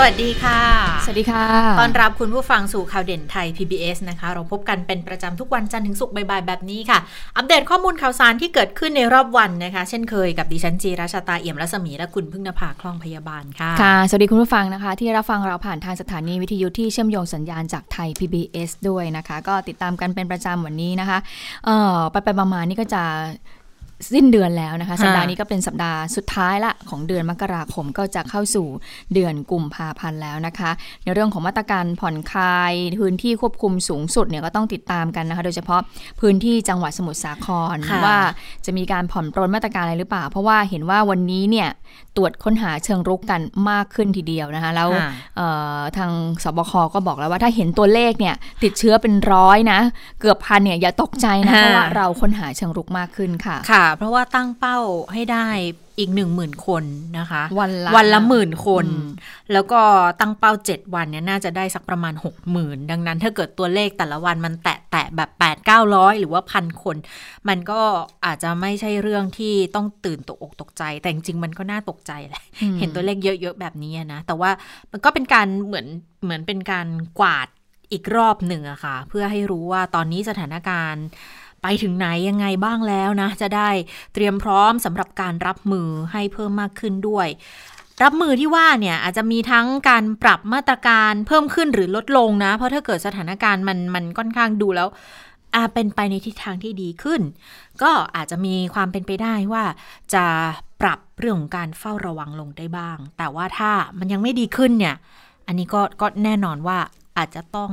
สวัสดีค่ะ สวัสดีค่ะ ตอนรับคุณผู้ฟังสู่ข่าวเด่นไทย PBS นะคะ เราพบกันเป็นประจำทุกวันจันทร์ถึงศุกร์บ่ายๆแบบนี้ค่ะ อัปเดตข้อมูลข่าวสารที่เกิดขึ้นในรอบวันนะคะ เช่นเคยกับดิฉันจีราชาตาเอี่ยมรัศมีและคุณพึ่งนภาคล่องพยาบาลค่ะ ค่ะ สวัสดีคุณผู้ฟังนะคะ ที่รับฟังเราผ่านทางสถานีวิทยุที่เชื่อมโยงสัญญาณจากไทย PBS ด้วยนะคะ ก็ติดตามกันเป็นประจำวันนี้นะคะ เอ่อ ไปไปๆมาๆนี่ก็จะ สิ้นเดือนแล้วนะคะ สัปดาห์นี้ก็เป็นสัปดาห์สุดท้ายละของเดือนมกราคมก็จะเข้าสู่เดือนกุมภาพันธ์แล้วนะคะ ในเรื่องของมาตรการผ่อนคลายพื้นที่ควบคุมสูงสุดเนี่ยก็ต้องติดตามกันนะคะ โดยเฉพาะพื้นที่จังหวัดสมุทรสาครค่ะว่าจะมีการผ่อนปรนมาตรการอะไรหรือเปล่า เพราะว่าเห็นว่าวันนี้เนี่ยตรวจค้นหาเชิงรุกกันมากขึ้นทีเดียวนะคะ แล้วค่ะเอ่อทางสบคก็บอกแล้วว่าถ้าเห็นตัวเลขเนี่ยติดเชื้อเป็นร้อยนะ เกือบพันเนี่ยอย่าตกใจนะค่ะเพราะว่าเราค้นหาเชิงรุกมากขึ้นค่ะค่ะเพราะว่าตั้งเป้าให้ได้อีกหนึ่งหมื่นคนนะคะ วันละวันละหมื่นคนอืมแล้วก็ตั้งเป้า7วันเนี่ยน่าจะได้สักประมาณ6 0,000ดังนั้นถ้าเกิดตัวเลขแต่ละวันมันแตะแตะแบบ8 9 0 0หรือว่าพันคน มันก็อาจจะไม่ใช่เรื่องที่ต้องตื่นตกอกตกใจ แต่จริงๆมันก็น่าตกใจแหละอืมเห็นตัวเลขเยอะๆแบบนี้อะนะ แต่ว่ามันก็เป็นการเหมือนเหมือนเป็นการกวาดอีกรอบหนึ่งอะค่ะ เพื่อให้รู้ว่าตอนนี้สถานการณ์ ไปถึงไหนยังไงบ้างแล้วนะ จะได้เตรียมพร้อมสำหรับการรับมือให้เพิ่มมากขึ้นด้วย รับมือที่ว่าเนี่ยอาจจะมีทั้งการปรับมาตรการเพิ่มขึ้นหรือลดลงนะ เพราะถ้าเกิดสถานการณ์มันมันค่อนข้างดูแล้วอาเป็นไปในทิศทางที่ดีขึ้น ก็อาจจะมีความเป็นไปได้ว่าจะปรับเรื่องของการเฝ้าระวังลงได้บ้าง แต่ว่าถ้ามันยังไม่ดีขึ้นเนี่ย อันนี้ก็ก็แน่นอนว่าอาจจะต้อง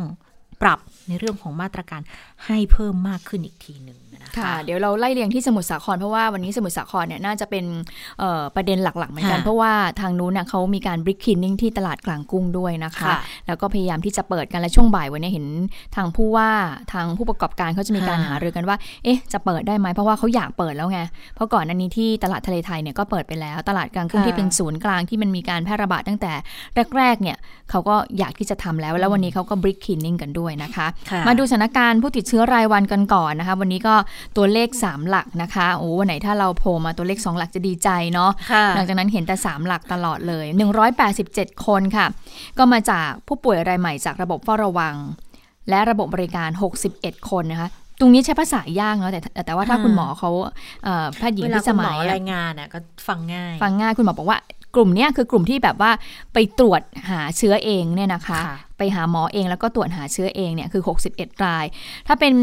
ปรับ ในเรื่องของมาตรการให้เพิ่มมากขึ้นอีกทีหนึ่ง คะค่ะ เดี๋ยวเราไล่เรียงที่สมุทรสาครเพราะว่าวันนี้สมุทรสาครเนี่ยน่าจะเป็นเอ่อประเด็นหลักๆเหมือนกันค่ะเพราะว่าทางนู้นน่ะเขามีการบริกคินนิ่งที่ตลาดกลางกุ้งด้วยนะคะค่ะแล้วก็พยายามที่จะเปิดกันและช่วงบ่ายวันนี้เห็นทางผู้ว่าทางผู้ประกอบการเขาจะมีการค่ะหารือกันว่า เอ๊ะ จะเปิดได้ไหมเพราะว่าเขาอยากเปิดแล้วไง เพราะก่อนอันนี้ที่ตลาดทะเลไทยเนี่ยก็เปิดไปแล้ว ตลาดกลางกุ้งค่ะที่เป็นศูนย์กลางที่มันมีการแพร่ระบาดตั้งแต่แรกๆเนี่ยเขาก็อยากที่จะทำแล้ว แล้ววันนี้เขาก็บริกคินนิ่งกันด้วยนะคะค่ะมาดูสถานการณ์ผู้ติดเชื้อรายวันกันก่อนนะคะ วันนี้ก็ตัวเลข 3 หลักนะคะโอ้วันไหนถ้าเราโผล่มาตัวเลข 2 หลักจะดีใจเนาะค่ะหลังจากนั้นเห็นแต่ 3 หลักตลอดเลย 187 คนค่ะ ก็มาจากผู้ป่วยรายใหม่จากระบบเฝ้าระวัง และระบบบริการ 61 คนนะคะตรงนี้ใช้ภาษายากเนาะแต่แต่แต่ว่าถ้าอ่าคุณหมอเขาเอ่อแพทย์หญิงเวลาพิสคุณหมมัอยอะรายงานน่ะก็ฟังง่าย ฟังง่ายคุณหมอบอกว่า กลุ่มเนี้ยคือกลุ่มที่แบบว่าไปตรวจหาเชื้อเองเนี่ยนะคะค่ะไปหาหมอเองแล้วก็ตรวจหาเชื้อเองเนี่ยคือ 61 ราย ถ้าเป็น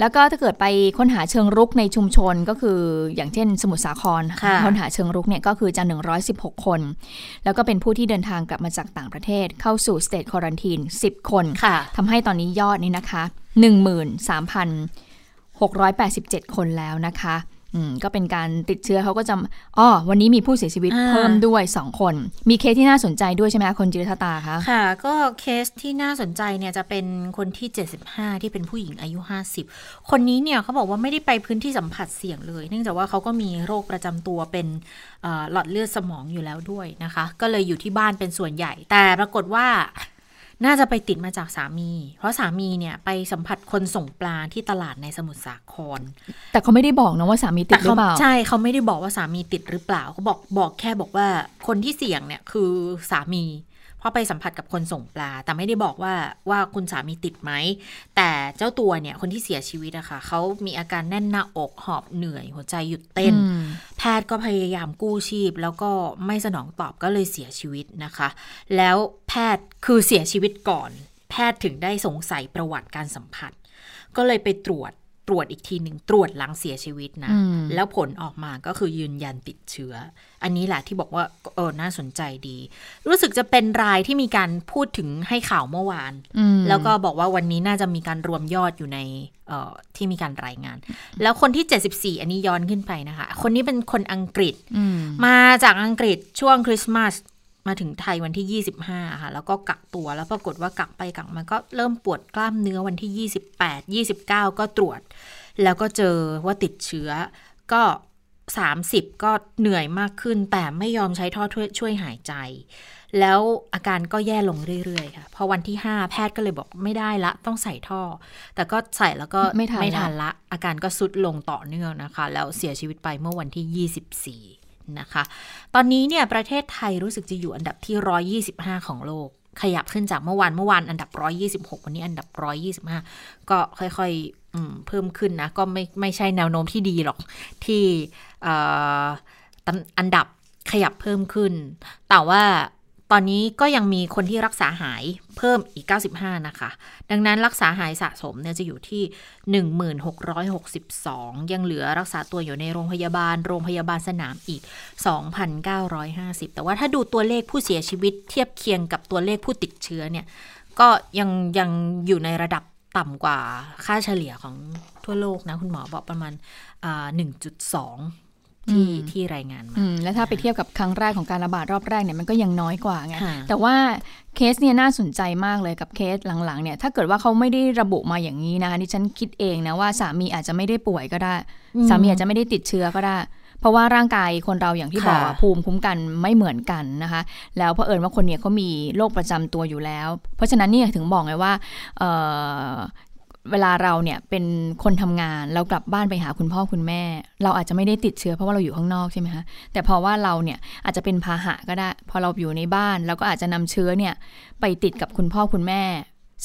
แล้วก็ถ้าเกิดไปค้นหาเชิงรุกในชุมชนก็คืออย่างเช่นสมุทรสาครค่ะค้นหาเชิงรุกเนี่ยก็คือจะ116 คน แล้วก็เป็นผู้ที่เดินทางกลับมาจากต่างประเทศเข้าสู่ state quarantine 10 คนค่ะทำให้ตอนนี้ยอดนี้นะคะ 13,687 คนแล้วนะคะ อืมก็เป็นการติดเชื้อเขาก็จะอ๋อวันนี้มีผู้เสียชีวิตอ่าเพิ่มด้วย2คน มีเคสที่น่าสนใจด้วยใช่ไหมคะคุณจิรธตาคะค่ะ ก็เคสที่น่าสนใจเนี่ยจะเป็นคนที่ 75 ที่เป็นผู้หญิงอายุ 50 คนนี้เนี่ยเขาบอกว่าไม่ได้ไปพื้นที่สัมผัสเสี่ยงเลย เนื่องจากว่าเขาก็มีโรคประจำตัวเป็นเอ่อหลอดเลือดสมองอยู่แล้วด้วยนะคะ ก็เลยอยู่ที่บ้านเป็นส่วนใหญ่ แต่ปรากฏว่า น่าจะไปติดมาจากสามี เพราะสามีเนี่ยไปสัมผัสคนส่งปลาที่ตลาดในสมุทรสาคร แต่เขาไม่ได้บอกนะว่าสามีติดหรือเปล่า ใช่เขาไม่ได้บอกว่าสามีติดหรือเปล่าเขาบอกบอกแค่บอกว่าคนที่เสี่ยงเนี่ยคือสามี เพราะไปสัมผัสกับคนส่งปลา แต่ไม่ได้บอกว่าว่าคุณสามีติดไหม แต่เจ้าตัวเนี่ยคนที่เสียชีวิตอะค่ะเขามีอาการแน่นหน้าอกหอบเหนื่อย หัวใจหยุดเต้นอืมแพทย์ก็พยายามกู้ชีพ แล้วก็ไม่สนองตอบก็เลยเสียชีวิตนะคะ แล้วแพทย์คือเสียชีวิตก่อน แพทย์ถึงได้สงสัยประวัติการสัมผัส ก็เลยไปตรวจ ตรวจอีกทีหนึ่งตรวจหลังเสียชีวิตนะอืมแล้วผลออกมาก็คือยืนยันติดเชื้อ อันนี้แหละที่บอกว่าเออน่าสนใจดี รู้สึกจะเป็นรายที่มีการพูดถึงให้ข่าวเมื่อวานอืมแล้วก็บอกว่าวันนี้น่าจะมีการรวมยอดอยู่ในเอ่อที่มีการรายงาน แล้วคนที่ 74 อันนี้ย้อนขึ้นไปนะคะ คนนี้เป็นคนอังกฤษอืมมาจากอังกฤษช่วงคริสต์มาส มาถึงไทยวันที่ 25 ค่ะ แล้วก็กักตัว แล้วปรากฏว่ากักไปกักมาก็เริ่มปวดกล้ามเนื้อวันที่ 28 29 ก็ตรวจ แล้วก็เจอว่าติดเชื้อ ก็ 30 ก็เหนื่อยมากขึ้น แต่ไม่ยอมใช้ท่อช่วยหายใจ แล้วอาการก็แย่ลงเรื่อยๆ ค่ะ พอวันที่ 5 แพทย์ก็เลยบอกไม่ได้ละ ต้องใส่ท่อ แต่ก็ใส่แล้วก็ไม่ทันไม่ทันละละ อาการก็สุดลงต่อเนื่องนะคะ แล้วเสียชีวิตไปเมื่อวันที่ 24 นะคะ ตอนนี้เนี่ยประเทศไทยรู้สึกจะอยู่อันดับที่ 125 ของโลก ขยับขึ้นจากเมื่อวานเมื่อวานอันดับ 126 วันนี้อันดับ 125 ก็ค่อยๆเพิ่มขึ้นนะ ก็ไม่ไม่ใช่แนวโน้มที่ดีหรอกที่อันดับขยับเพิ่มขึ้น แต่ว่า ตอนนี้ก็ยังมีคนที่รักษาหายเพิ่มอีก 95 นะคะ ดังนั้นรักษาหายสะสมเนี่ยจะอยู่ที่ 1662 ยังเหลือรักษาตัวอยู่ในโรงพยาบาล โรงพยาบาลสนามอีก 2,950 แต่ว่าถ้าดูตัวเลขผู้เสียชีวิตเทียบเคียงกับตัวเลขผู้ติดเชื้อเนี่ย ก็ยังยังอยู่ในระดับต่ำกว่าค่าเฉลี่ยของทั่วโลกนะ คุณหมอบอกประมาณอ่า1.2 ที่ที่รายงานมาอืมแล้วถ้าไปเทียบกับครั้งแรกของการระบาดรอบแรกเนี่ยมันก็ยังน้อยกว่าไงค่ะแต่ว่าเคสเนี่ยน่าสนใจมากเลยกับเคสหลังๆเนี่ยถ้าเกิดว่าเขาไม่ได้ระบุมาอย่างนี้นะคะดิฉันคิดเองนะว่าสามีอาจจะไม่ได้ป่วยก็ได้ สามีอาจจะไม่ได้ติดเชื้อก็ได้เพราะว่าร่างกายคนเราอย่างที่บอกอะค่ะภูมิคุ้มกันไม่เหมือนกันนะคะ แล้วเผอิญว่าคนเนี่ยเขามีโรคประจำตัวอยู่แล้ว เพราะฉะนั้นเนี่ยถึงบอกไงว่า เวลาเราเนี่ยเป็นคนทำงานเรากลับบ้านไปหาคุณพ่อคุณแม่ เราอาจจะไม่ได้ติดเชื้อเพราะว่าเราอยู่ข้างนอกใช่ไหมคะแต่พราะว่าเราเนี่ยอาจจะเป็นพาหะก็ได้ พอเราอยู่ในบ้านเราก็อาจจะนำเชื้อเนี่ยไปติดกับคุณพ่อคุณแม่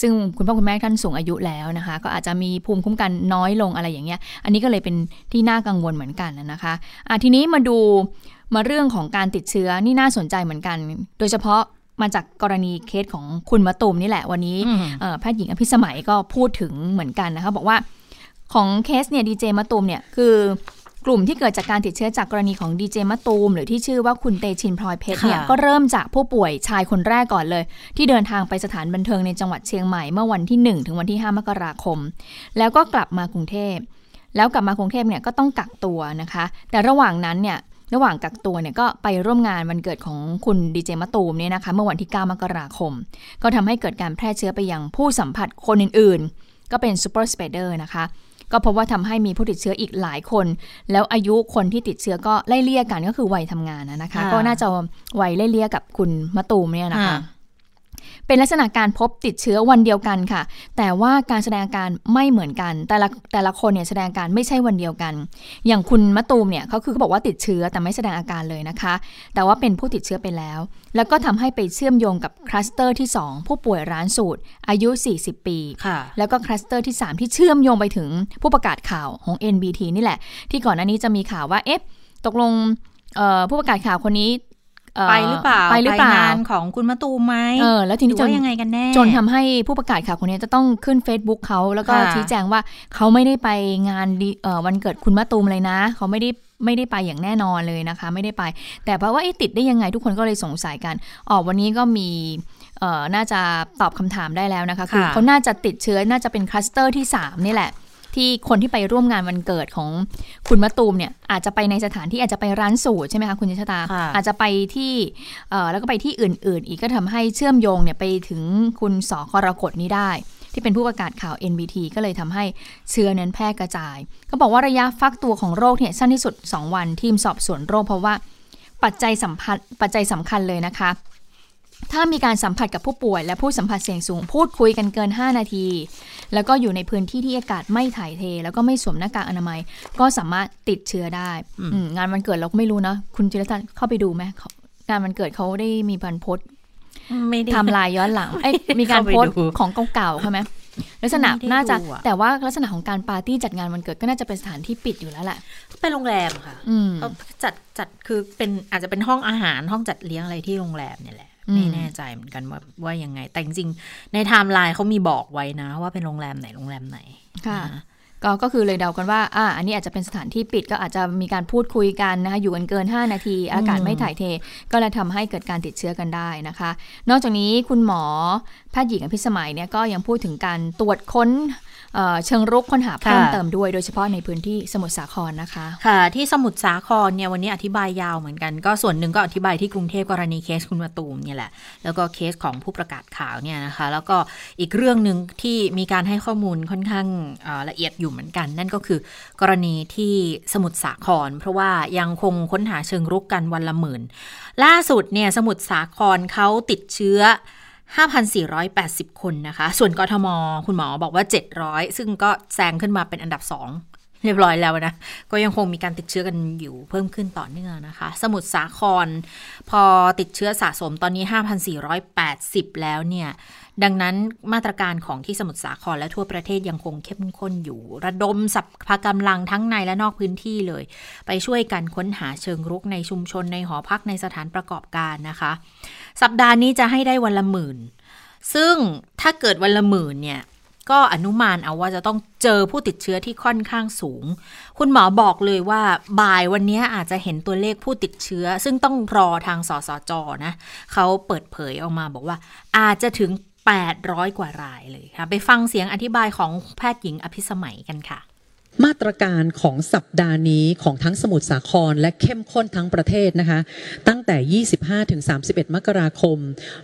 ซึ่งคุณพ่อคุณแม่ท่านสูงอายุแล้วนะคะ ก็อาจจะมีภูมิคุ้มกันน้อยลงอะไรอย่างเงี้ย อันนี้ก็เลยเป็นที่น่ากังวลเหมือนกันนะคะะทีนี้มาดูมาเรื่องของการติดเชื้อนี่น่าสนใจเหมือนกัน โดยเฉพาะ มาจากกรณีเคสของคุณมะตูมนี่แหละวันนี้อืมเอ่อแพทย์หญิงอภิสมัยก็พูดถึงเหมือนกันนะคะบอกว่าของเคสเนี่ยดีเจมะตูมเนี่ยคือกลุ่มที่เกิดจากการติดเชื้อจากกรณีของดีเจมะตูม หรือที่ชื่อว่าคุณเตชินพลอยเพชรเนี่ยค่ะก็เริ่มจากผู้ป่วยชายคนแรกก่อนเลย ที่เดินทางไปสถานบันเทิงในจังหวัดเชียงใหม่เมื่อวันที่ 1 ถึงวันที่ 5 มกราคม แล้วก็กลับมากรุงเทพแล้วกลับมากรุงเทพเนี่ยก็ต้องกักตัวนะคะ แต่ระหว่างนั้นเนี่ย ระหว่างกักตัวเนี่ยก็ไปร่วมงานวันเกิดของคุณดีเจมะตูมเนี่ยนะคะเมื่อวันที่ 9 มกราคม ก็ทำให้เกิดการแพร่เชื้อไปยังผู้สัมผัสคนอื่นๆ ก็เป็น super spreader นะคะก็พบว่าทำให้มีผู้ติดเชื้ออีกหลายคน แล้วอายุคนที่ติดเชื้อก็ไล่เลี่ยกันก็คือวัยทำงานนะนะคะค่ะก็น่าจะวัยไล่เลี่ยกับคุณมะตูมเนี่ยนะคะค่ะ เป็นลักษณะการพบติดเชื้อวันเดียวกันค่ะ แต่ว่าการแสดงอาการไม่เหมือนกัน แต่ละแต่ละคนเนี่ยแสดงอาการไม่ใช่วันเดียวกัน อย่างคุณมะตูมเนี่ยเขาคือเขาบอกว่าติดเชื้อแต่ไม่แสดงอาการเลยนะคะ แต่ว่าเป็นผู้ติดเชื้อไปแล้ว แล้วก็ทำให้ไปเชื่อมโยงกับคลัสเตอร์ที่ 2 ผู้ป่วยร้านสูตร อายุ 40 ปีค่ะแล้วก็คลัสเตอร์ที่ 3 ที่เชื่อมโยงไปถึงผู้ประกาศข่าวของ NBT นี่แหละ ที่ก่อนหน้านี้จะมีข่าวว่าเอ๊ะตกลงเอ่อผู้ประกาศข่าวคนนี้เไปหรือเปล่าไปหรือเปล่างานของคุณมะตูมไหมเออแล้วทีหรืนี้อจนว่ายังไงกันแน่จนทำให้ผู้ประกาศข่าวคนนี้จะต้องขึ้น Facebook เขาแล้วก็ค่ะชี้แจงว่าเขาไม่ได้ไปงานดีเอ่อวันเกิดคุณมะตูมเลยนะ เขาไม่ได้ไม่ได้ไปอย่างแน่นอนเลยนะคะ ไม่ได้ไป แต่เพราะว่าเอ๊ะติดได้ยังไงทุกคนก็เลยสงสัยกันออกวันนี้ก็มีเอ่อน่าจะตอบคำถามได้แล้วนะคะคือค่ะเขาน่าจะติดเชื้อน่าจะเป็นคลัสเตอร์ที่3นี่แหละ ที่คนที่ไปร่วมงานวันเกิดของคุณมะตูมเนี่ยอาจจะไปในสถานที่อาจจะไปร้านสูตรใช่ไหมคะคุณชะตาค่ะอาจจะไปที่เอ่อแล้วก็ไปที่อื่น ๆ อีกก็ทำให้เชื่อมโยงเนี่ยไปถึงคุณสอกรกฎนี้ได้ ที่เป็นผู้ประกาศข่าว NBT ก็เลยทำให้เชื้อนั้นแพร่กระจายก็บอกว่าระยะฟักตัวของโรคเนี่ยสั้นที่สุด 2 วันทีมสอบสวนโรคเพราะว่าปัจจัยสัมพันธ์ปัจจัยสำคัญเลยนะคะ ถ้ามีการสัมผัสกับผู้ป่วย และผู้สัมผัสเสี่ยงสูงพูดคุยกันเกิน 5 นาที แล้วก็อยู่ในพื้นที่ที่อากาศไม่ถ่ายเท แล้วก็ไม่สวมหน้ากากอนามัย ก็สามารถติดเชื้อได้อืมงานวันเกิดเราก็ไม่รู้นะคุณจิรทัศน์เข้าไปดูไหมเขางานวันเกิดเขาได้มีการโพสต์ไม่ได้ไทำลายย้อนหลังเอ้ยมีการเข้าไปโพสต์ดูของเก่าๆใช่ไหมลักษณะไม่ได้น่าจะดูอะแต่ว่าลักษณะของการปาร์ตี้จัดงานวันเกิดก็น่าจะเป็นสถานที่ปิดอยู่แล้วแหละไปโรงแรมค่ะอืมเขาจัดจัดคือเป็นอาจจะเป็นห้องอาหารห้องจัดเลี้ยงอะไรที่โรงแรมเนี่ยแหละอืม ไม่แน่ใจเหมือนกันว่าว่ายังไง แต่จริงๆในไทม์ไลน์เขามีบอกไว้นะ ว่าเป็นโรงแรมไหนโรงแรมไหนค่ะนก็ก็คือเลยเดากันว่า อ่า อันนี้อาจจะเป็นสถานที่ปิดก็อาจจะมีการพูดคุยกันนะคะอยู่กันเกิน 5 นาที อากาศไม่ถ่ายเท ก็เลยทำให้เกิดการติดเชื้อกันได้นะคะ นอกจากนี้คุณหมอแพทย์หญิงอภิสมัยเนี่ยก็ยังพูดถึงการตรวจค้น เอ่อเชิงรุกค้นหาเพิ่มค่ะเติมด้วย โดยเฉพาะในพื้นที่สมุทรสาครนะคะ ค่ะ ที่สมุทรสาครเนี่ยวันนี้อธิบายยาวเหมือนกัน ก็ส่วนหนึ่งก็อธิบายที่กรุงเทพกรณีเคสคุณมะตูมเนี่ยแหละ แล้วก็เคสของผู้ประกาศข่าวเนี่ยนะคะ แล้วก็อีกเรื่องหนึ่งที่มีการให้ข้อมูลค่อนข้างเอ่อละเอียดอยู่อยู่เหมือนกัน นั่นก็คือกรณีที่สมุทรสาคร เพราะว่ายังคงค้นหาเชิงรุกกันวันละหมื่น ล่าสุดเนี่ยสมุทรสาครเขาติดเชื้อ 5,480 คนนะคะ ส่วนกทม คุณหมอบอกว่า 700 ซึ่งก็แซงขึ้นมาเป็นอันดับ 2 เรียบร้อยแล้วนะ ก็ยังคงมีการติดเชื้อกันอยู่เพิ่มขึ้นต่อเนื่องนะคะ สมุทรสาคร พอติดเชื้อสะสมตอนนี้ 5,480 แล้วเนี่ย ดังนั้นมาตรการของที่สมุทรสาครและทั่วประเทศยังคงเข้มข้นอยู่ ระดมสัพพกำลังทั้งในและนอกพื้นที่เลย ไปช่วยกันค้นหาเชิงรุกในชุมชนในหอพักในสถานประกอบการนะคะ สัปดาห์นี้จะให้ได้วันละหมื่น ซึ่งถ้าเกิดวันละหมื่นเนี่ย ก็อนุมานเอาว่าจะต้องเจอผู้ติดเชื้อที่ค่อนข้างสูง คุณหมอบอกเลยว่าบ่ายวันนี้อาจจะเห็นตัวเลขผู้ติดเชื้อ ซึ่งต้องรอทางสสจนะเขาเปิดเผยออกมาบอกว่าอาจจะถึง 800 กว่ารายเลยค่ะ ไปฟังเสียงอธิบายของแพทย์หญิงอภิสมัยกันค่ะ มาตรการของสัปดาห์นี้ของทั้งสมุทรสาครและเข้มข้นทั้งประเทศนะคะ ตั้งแต่ 25 ถึง 31 มกราคม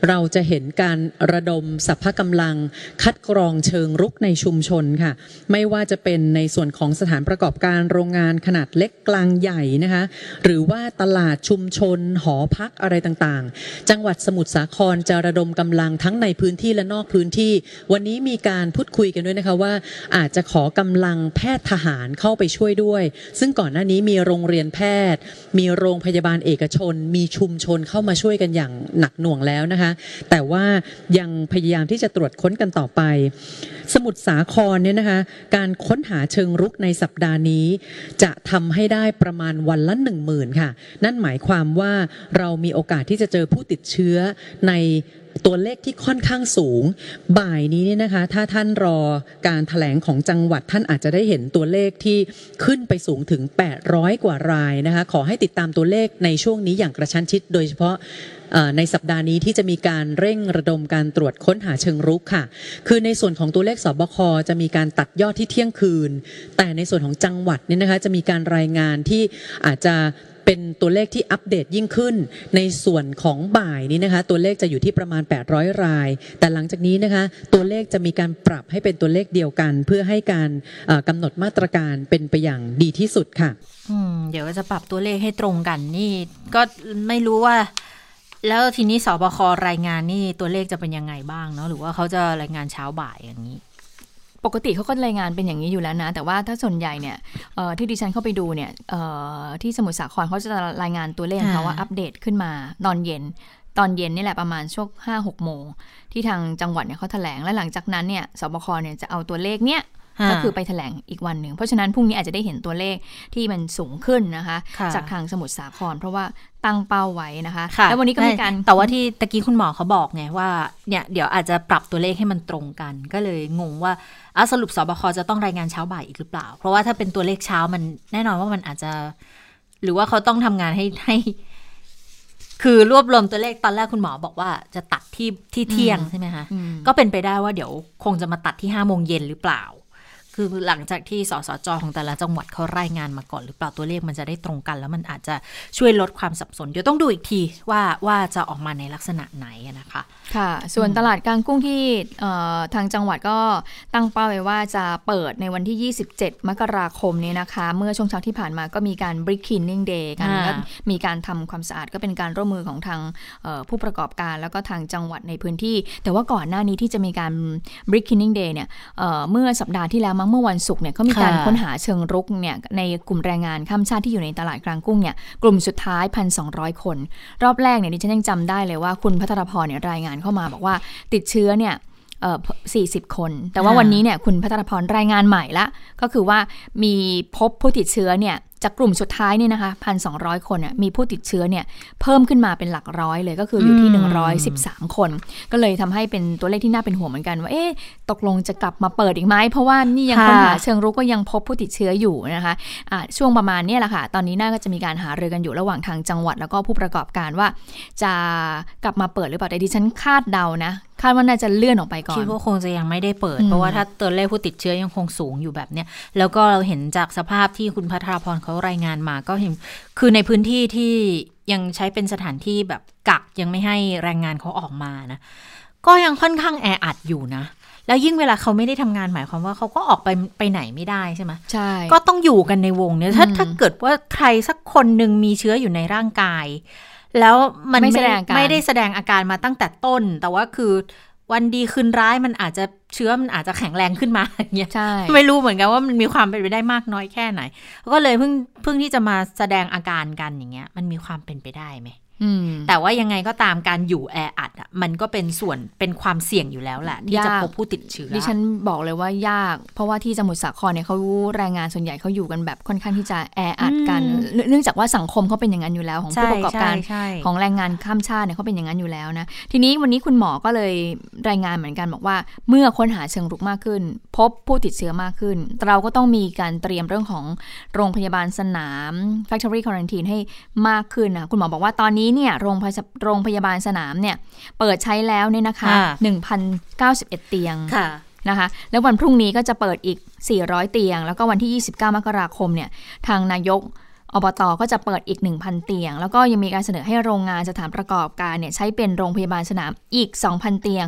เราจะเห็นการระดมสัพพะกำลัง คัดกรองเชิงรุกในชุมชนค่ะ ไม่ว่าจะเป็นในส่วนของสถานประกอบการโรงงานขนาดเล็กกลางใหญ่นะคะ หรือว่าตลาดชุมชน หอพักอะไรต่างๆ จังหวัดสมุทรสาครจะระดมกำลังทั้งในพื้นที่และนอกพื้นที่ วันนี้มีการพูดคุยกันด้วยนะคะว่าอาจจะขอกำลังแพทย์ทหารเข้าไปช่วยด้วย ซึ่งก่อนหน้านี้มีโรงเรียนแพทย์ มีโรงพยาบาลเอกชน มีชุมชนเข้ามาช่วยกันอย่างหนักหน่วงแล้วนะคะ แต่ว่ายังพยายามที่จะตรวจค้นกันต่อไป สมุทรสาครเนี่ยนะคะ การค้นหาเชิงรุกในสัปดาห์นี้ จะทำให้ได้ประมาณวันละหนึ่งหมื่นค่ะ นั่นหมายความว่าเรามีโอกาสที่จะเจอผู้ติดเชื้อใน ตัวเลขที่ค่อนข้างสูง บ่ายนี้เนี่ยนะคะ ถ้าท่านรอการถแถลงของจังหวัดท่านอาจจะได้เห็นตัวเลขที่ขึ้นไปสูงถึง 800 กว่ารายนะคะ ขอให้ติดตามตัวเลขในช่วงนี้อย่างกระชั้นชิด โดยเฉพาะในสัปดาห์นี้ที่จะมีการเร่งระดมการตรวจค้นหาเชิงรุกค่ะ คือในส่วนของตัวเลขสบคจะมีการตัดยอดที่เที่ยงคืน แต่ในส่วนของจังหวัดเนี่ยนะคะจะมีการรายงานที่อาจจะ เป็นตัวเลขที่อัปเดตยิ่งขึ้น ในส่วนของบ่ายนี้นะคะ ตัวเลขจะอยู่ที่ประมาณ 800 ราย แต่หลังจากนี้นะคะ ตัวเลขจะมีการปรับให้เป็นตัวเลขเดียวกัน เพื่อให้การเอ่อกำหนดมาตรการเป็นไปอย่างดีที่สุดค่ะอืมเดี๋ยวจะปรับตัวเลขให้ตรงกันนี่ ก็ไม่รู้ว่า แล้วทีนี้สบครายงานนี่ตัวเลขจะเป็นยังไงบ้างเนาะหรือว่าเขาจะรายงานเช้าบ่ายอย่างนี้ ปกติเขาก็รายงานเป็นอย่างนี้อยู่แล้วนะ แต่ว่าถ้าส่วนใหญ่เนี่ยเอ่อที่ดิฉันเข้าไปดูเนี่ยเอ่อที่สมุทรสาครเขาจะรายงานตัวเลขของเขาอ่าว่าอัปเดตขึ้นมาตอนเย็นตอนเย็นนี่แหละประมาณช่วงห้าหกโมง ที่ทางจังหวัดเนี่ยเขาแถลงและหลังจากนั้นเนี่ยสบคเนี่ยจะเอาตัวเลขเนี่ย ก็คือไปแถลงอีกวันหนึ่ง เพราะฉะนั้นพรุ่งนี้อาจจะได้เห็นตัวเลขที่มันสูงขึ้นนะคะค่ะจากทางสมุทรสาคร เพราะว่าตั้งเป้าไว้นะคะค่ะแล้ววันนี้ก็มีการแต่ว่าที่ตะกี้คุณหมอเขาบอกไงว่าเนี่ยเดี๋ยวอาจจะปรับตัวเลขให้มันตรงกัน ก็เลยงงว่าอะสรุปสบคจะต้องรายงานเช้าบ่ายอีกหรือเปล่า เพราะว่าถ้าเป็นตัวเลขเช้ามันแน่นอนว่ามันอาจจะ หรือว่าเขาต้องทำงานให้ให้คือรวบรวมตัวเลขตอนแรกคุณหมอบอกว่าจะตัดที่ที่เที่ยงอืมใช่ไหมคะอืมก็เป็นไปได้ว่าเดี๋ยวคงจะมาตัดที่ห้าโมงเย็นหรือเปล่า คือหลังจากที่สสจของแต่ละจังหวัดเขารายงานมาก่อน หรือเปล่าตัวเลขมันจะได้ตรงกัน แล้วมันอาจจะช่วยลดความสับสน เดี๋ยวต้องดูอีกทีว่าว่าจะออกมาในลักษณะไหนอะนะคะ ค่ะ ส่วนตลาดกลางกุ้งที่เอ่อทางจังหวัดก็ตั้งเป้าไว้ว่าจะเปิดในวันที่ 27 มกราคมนี้นะคะ เมื่อช่วงเช้าที่ผ่านมาก็มีการ brick cleaning day กันอ่าก็มีการทำความสะอาดก็เป็นการร่วมมือของทางเอ่อผู้ประกอบการ แล้วก็ทางจังหวัดในพื้นที่ แต่ว่าก่อนหน้านี้ที่จะมีการ brick cleaning day เนี่ยเอ่อเมื่อสัปดาห์ที่แล้วมั้งเมื่อวันศุกร์เนี่ยก็มีการค่ะค้นหาเชิงรุกเนี่ยในกลุ่มแรงงานข้ามชาติที่อยู่ในตลาดกลางกุ้งเนี่ยกลุ่มสุดท้าย 1,200 คน รอบแรกเนี่ยดิฉันยังจำได้เลยว่าคุณพัทรพรเนี่ยรายงานเข้ามาบอกว่าติดเชื้อเนี่ยเอ่อ 40 คน แต่ว่าค่ะวันนี้เนี่ยคุณพัทรพรรายงานใหม่ละ ก็คือว่ามีพบผู้ติดเชื้อเนี่ยจากกลุ่มสุดท้ายเนี่ยนะคะ1,200คนเนี่ยมีผู้ติดเชื้อเนี่ยเพิ่มขึ้นมาเป็นหลักร้อยเลยก็คืออยู่ที่อืม113 คน ก็เลยทำให้เป็นตัวเลขที่น่าเป็นห่วงเหมือนกันว่าเอ๊ะตกลงจะกลับมาเปิดอีกไหมเพราะว่านี่ยังค้นหาเชิงรุกก็ยังพบผู้ติดเชื้ออยู่นะคะอะช่วงประมาณเนี้แหละค่ะ ตอนนี้น่าก็จะมีการหารือกันอยู่ระหว่างทางจังหวัดแล้วก็ผู้ประกอบการว่า จะกลับมาเปิดหรือเปล่าแต่ดิฉันคาดเดานะ คาดว่าน่าจะเลื่อนออกไปก่อนคิดว่าคงจะยังไม่ได้เปิดอืมเพราะว่าถ้าตัวเลขผู้ติดเชื้อยังคงสูงอยู่แบบเนี้ยแล้วก็เราเห็นจากสภาพที่คุณพัทราพรเขารายงานมาก็เห็นคือในพื้นที่ที่ยังใช้เป็นสถานที่แบบกักยังไม่ให้แรงงานเขาออกมานะก็ยังค่อนข้างแออัดอยู่นะ แล้วยิ่งเวลาเขาไม่ได้ทำงานหมายความว่าเขาก็ออกไปไปไหนไม่ได้ใช่ไหมใช่ ก็ต้องอยู่กันในวงเนี่ยถ้าอืมถ้าเกิดว่าใครสักคนหนึ่งมีเชื้ออยู่ในร่างกาย แล้วมันไม่แสดงอาการไม่ได้แสดงอาการมาตั้งแต่ต้น แต่ว่าคือวันดีคืนร้ายมันอาจจะเชื้อมันอาจจะแข็งแรงขึ้นมาอย่างเงี้ยใช่ไม่รู้เหมือนกันว่ามันมีความเป็นไปได้มากน้อยแค่ไหน ก็เลยเพิ่งเพิ่งที่จะมาแสดงอาการกันอย่างเงี้ย มันมีความเป็นไปได้ไหมอืม แต่ว่ายังไงก็ตามการอยู่แออัดอะมันก็เป็นส่วนเป็นความเสี่ยงอยู่แล้วแหละที่จะยากพบผู้ติดเชื้อดิฉันบอกเลยว่ายาก เพราะว่าที่สมุทรสาครเนี่ยเขาแรงงานส่วนใหญ่เขาอยู่กันแบบค่อนข้างที่จะแออัดกันอืมเนื่องเนื่องจากว่าสังคมเขาเป็นอย่างนั้นอยู่แล้ว ของผู้ประกอบการใช่ใช่ของแรงงานข้ามชาติเนี่ยเขาเป็นอย่างนั้นอยู่แล้วนะทีนี้วันนี้คุณหมอก็เลยรายงานเหมือนกันบอกว่า เมื่อค้นหาเชิงรุกมากขึ้น พบผู้ติดเชื้อมากขึ้น เราก็ต้องมีการเตรียมเรื่องของโรงพยาบาลสนาม factory quarantine ให้มากขึ้นนะคุณหมอบอกว่าตอนนี้เนี่ยโรงพยาโรงพยาบาลสนามเนี่ยเปิดใช้แล้วเนี่ยนะคะค่ะ1,091 เตียงค่ะนะคะแล้ววันพรุ่งนี้ก็จะเปิดอีก 400 เตียง แล้วก็วันที่ 29 มกราคมเนี่ยทางนายกอบตก็จะเปิดอีก 1,000 เตียง แล้วก็ยังมีการเสนอให้โรงงานสถานประกอบการเนี่ยใช้เป็นโรงพยาบาลสนามอีก 2,000 เตียง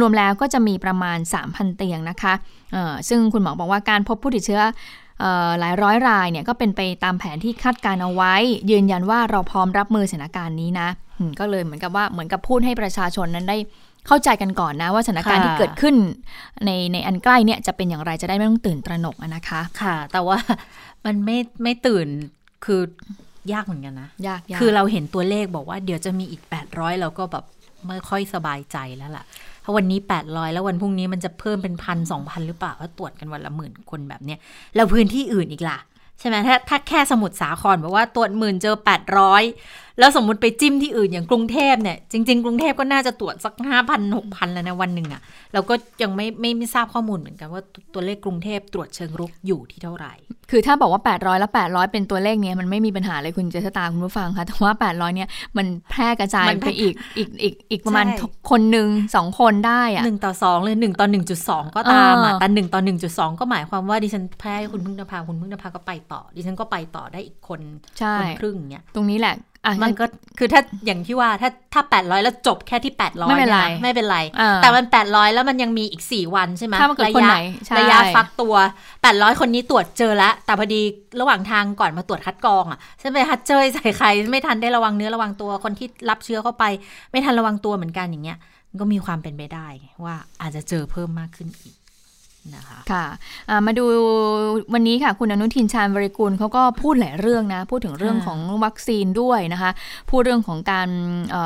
รวมๆแล้วก็จะมีประมาณ 3,000 เตียงนะคะเอ่อซึ่งคุณหมอบอกว่าการพบผู้ติดเชื้อเอ่อ หลายร้อยรายเนี่ยก็เป็นไปตามแผนที่คาดการเอาไว้ ยืนยันว่าเราพร้อมรับมือสถานการณ์นี้นะอืมก็เลยเหมือนกับว่าเหมือนกับพูดให้ประชาชนนั้นได้เข้าใจกันก่อนนะว่าสถานการณ์ค่ะที่เกิดขึ้น ในในอันใกล้เนี่ยจะเป็นอย่างไรจะได้ไม่ต้องตื่นตระหนกอะนะคะ ค่ะ แต่ว่ามันไม่ไม่ตื่นคือยากเหมือนกันนะยากยากคือเราเห็นตัวเลขบอกว่าเดี๋ยวจะมีอีก 800 เราก็แบบไม่ค่อยสบายใจแล้วล่ะ ถ้าวันนี้ 800 แล้ววันพรุ่งนี้มันจะเพิ่มเป็นพันสองพันหรือเปล่าถ้าตรวจกันวันละหมื่นคนแบบเนี้ยแล้วพื้นที่อื่นอีกล่ะใช่ไหมถ้าถ้าแค่สมุทรสาครบอกว่าตรวจหมื่นเจอ 800 แล้วสมมติไปจิ้มที่อื่นอย่างกรุงเทพเนี่ย จริง ๆ กรุงเทพก็น่าจะตรวจสัก5,000 6,000แล้วนะวันหนึ่งอะเราก็ยังไม่ไม่ไม่ทราบข้อมูลเหมือนกันว่าตัวเลขกรุงเทพตรวจเชิงรุกอยู่ที่เท่าไหร่ คือถ้าบอกว่า 800แล้ว800 เป็นตัวเลขเนี้ยมันไม่มีปัญหาเลยคุณเจษตาคุณผู้ฟังคะแต่ว่า 800เนี่ยมันแพร่กระจายไปอีกอีกอีกอีกประมาณคนหนึ่งสองคนได้อะหนึ่งต่อสองเลยหนึ่งต่อหนึ่งจุดสองก็ตามอะแต่หนึ่งต่อหนึ่งจุดสองก็หมายความว่าดิฉันแพ้ให้คุณพึ่งนภาคุณพึ่งนภาก็ไปต่อ ดิฉันก็ไปต่อได้อีกคนคนครึ่งเนี้ยตรงนี้แหละ มันก็คือถ้าอย่างที่ว่าถ้าถ้าแปดร้อยแล้วจบแค่ที่แปดร้อยไม่เป็นไรไม่เป็นไรอ่าแต่มันแปดร้อยแล้วมันยังมีอีกสี่วันใช่ไหมถ้ามันเกิดระคนยะไหนใช่ระยะฟักตัวแปดร้อยคนนี้ตรวจเจอแล้ว แต่พอดีระหว่างทางก่อนมาตรวจคัดกรองอะใช่ไหมฮัดเจยใส่ใครไม่ทันได้ระวังเนื้อระวังตัวคนที่รับเชื้อเข้าไป ไม่ทันระวังตัวเหมือนกันอย่างเงี้ยมันก็มีความเป็นไปได้ไงว่าอาจจะเจอเพิ่มมากขึ้นอีก นะคะค่ะอ่ามาดูวันนี้ค่ะ คุณอนุทินชาญบริกูลเขาก็พูดหลายเรื่องนะ พูดถึงเรื่องค่ะของวัคซีนด้วยนะคะ พูดเรื่องของการเอ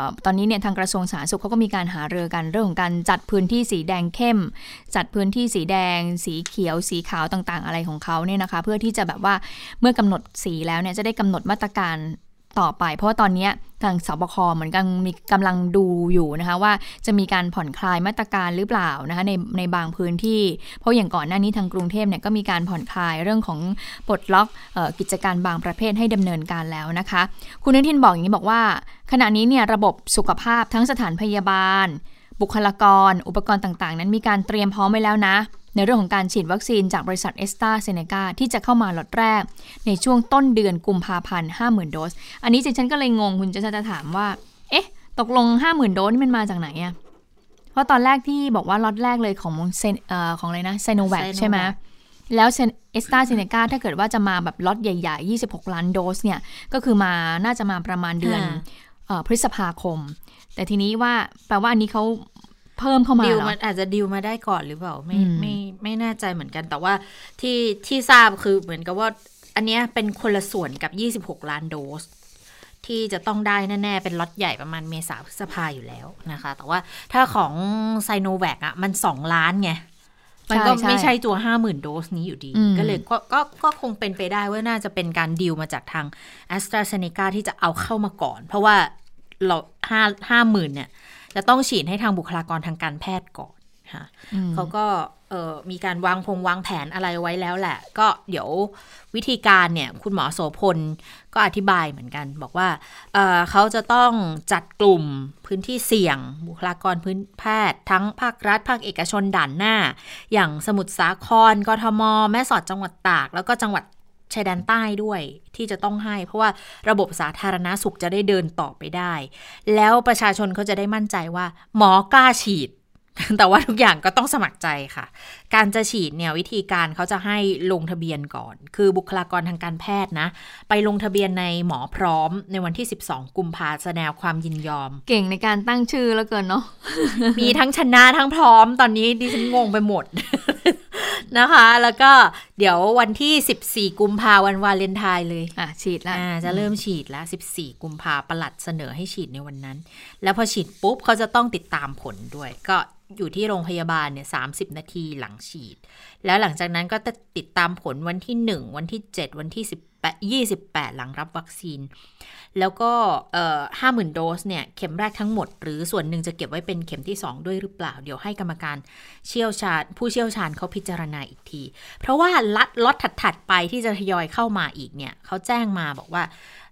อตอนนี้เนี่ยทางกระทรวงสาธารณสุขเขาก็มีการหารือกันเรื่องของการจัดพื้นที่สีแดงเข้ม จัดพื้นที่สีแดง สีเขียว สีขาวต่างๆ อะไรของเขาเนี่ยนะคะ เพื่อที่จะแบบว่าเมื่อกำหนดสีแล้วเนี่ยจะได้กำหนดมาตรการ ต่อไป เพราะว่าตอนนี้ทางสบคเหมือนกันมีกำลังดูอยู่นะคะว่าจะมีการผ่อนคลายมาตรการหรือเปล่านะคะในในบางพื้นที่ เพราะอย่างก่อนหน้านี้ทางกรุงเทพเนี่ยก็มีการผ่อนคลายเรื่องของปลดล็อกออกิจการบางประเภทให้ดำเนินการแล้วนะคะ คุณนุทินบอกอย่างนี้บอกว่า ขณะนี้เนี่ยระบบสุขภาพทั้งสถานพยาบาล บุคลากร อุปกรณ์ต่างๆ นั้นมีการเตรียมพร้อมไว้แล้วนะ ในเรื่องของการฉีดวัคซีนจากบริษัทแอสตราเซเนกาที่จะเข้ามาล็อตแรก ในช่วงต้นเดือนกุมภาพันธ์50,000โดส อันนี้ฉันก็เลยงงคุณจะจะถามว่า เอ๊ะ ตกลง50,000โดสนี่มันมาจากไหนอะเพราะตอนแรกที่บอกว่าล็อตแรกเลยของเซนเอ่อของอะไรนะไซโนแวค Sinovac ใช่ไหมแล้วแอสตราเซเนกาถ้าเกิดว่าจะมาแบบล็อตใหญ่ๆ 26 ล้านโดสเนี่ย ก็คือมาน่าจะมาประมาณเดือนค่ะเอ่อพฤษภาคม แต่ทีนี้ว่าแปลว่าอันนี้เขา เพิ่มเข้ามาดิวเหรอมันอาจจะดิวมาได้ก่อนหรือเปล่าไม่อืมไม่ไม่แน่ใจเหมือนกัน แต่ว่าที่ที่ทราบคือเหมือนกับว่า อันเนี้ยเป็นคนละส่วนกับ 26 ล้านโดส ที่จะต้องได้แน่ ๆ เป็นล็อตใหญ่ประมาณเมษาพฤษภาอยู่แล้วนะคะ แต่ว่าถ้าของไซโนแวคอะมัน 2 ล้านไงมันก็ใช่ใช่ไม่ใช่ตัว50,000โดสนี้อยู่ดีอืมก็เลยก็ก็ก็คงเป็นไปได้ว่าน่าจะเป็นการดีลมาจากทาง a s t r a z เซ e c a ที่จะเอาเข้ามาก่อน เพราะว่าเราห้าห้าหมื่นเนี่ย จะต้องฉีดให้ทางบุคลากรทางการแพทย์ก่อนค่ะอืมเขาก็เอ่อมีการวางพงวางแผนอะไรไว้แล้วแหละ ก็เดี๋ยววิธีการเนี่ยคุณหมอโสพลก็อธิบายเหมือนกัน บอกว่าเอ่อเขาจะต้องจัดกลุ่มพื้นที่เสี่ยง บุคลากรพื้นแพทย์ทั้งภาครัฐ ภาคเอกชนด่านหน้า อย่างสมุทรสาครกทม แม่สอดจังหวัดตาก แล้วก็จังหวัด ชายแดนใต้ด้วยที่จะต้องให้ เพราะว่าระบบสาธารณาสุขจะได้เดินต่อไปได้ แล้วประชาชนเขาจะได้มั่นใจว่า หมอกล้าฉีด แต่ว่าทุกอย่างก็ต้องสมัครใจค่ะ การจะฉีดเนี่ยวิธีการเขาจะให้ลงทะเบียนก่อน คือบุคลากรทางการแพทย์นะ ไปลงทะเบียนในหมอพร้อมในวันที่ 12 กุมภาแสดงความยินยอม เก่งในการตั้งชื่อแล้วเกินเนาะ มีทั้งชนะทั้งพร้อม ตอนนี้ดิฉันงงไปหมดนะคะ แล้วก็เดี๋ยววันที่ 14 กุมภาวันวาเลนไทน์เลย อะฉีดแล้วอ่าจะเริ่มฉีดแล้ว 14 กุมภาประหลัดเสนอให้ฉีดในวันนั้น แล้วพอฉีดปุ๊บเขาจะต้องติดตามผลด้วย ก็อยู่ที่โรงพยาบาลเนี่ย30นาทีหลังฉีด แล้วหลังจากนั้นก็จะติดตามผลวันที่ 1 วันที่ 7 วันที่18 28 หลังรับวัคซีน แล้วก็ห้าหมื่นโดสเนี่ย เข็มแรกทั้งหมด หรือส่วนหนึ่งจะเก็บไว้เป็นเข็มที่ 2 ด้วยหรือเปล่า เดี๋ยวให้กรรมการเชี่ยวชาญ ผู้เชี่ยวชาญเขาพิจารณาอีกที เพราะว่าลัดล็อตถัดๆไปที่จะทยอยเข้ามาอีกเนี่ยเขาแจ้งมาบอกว่า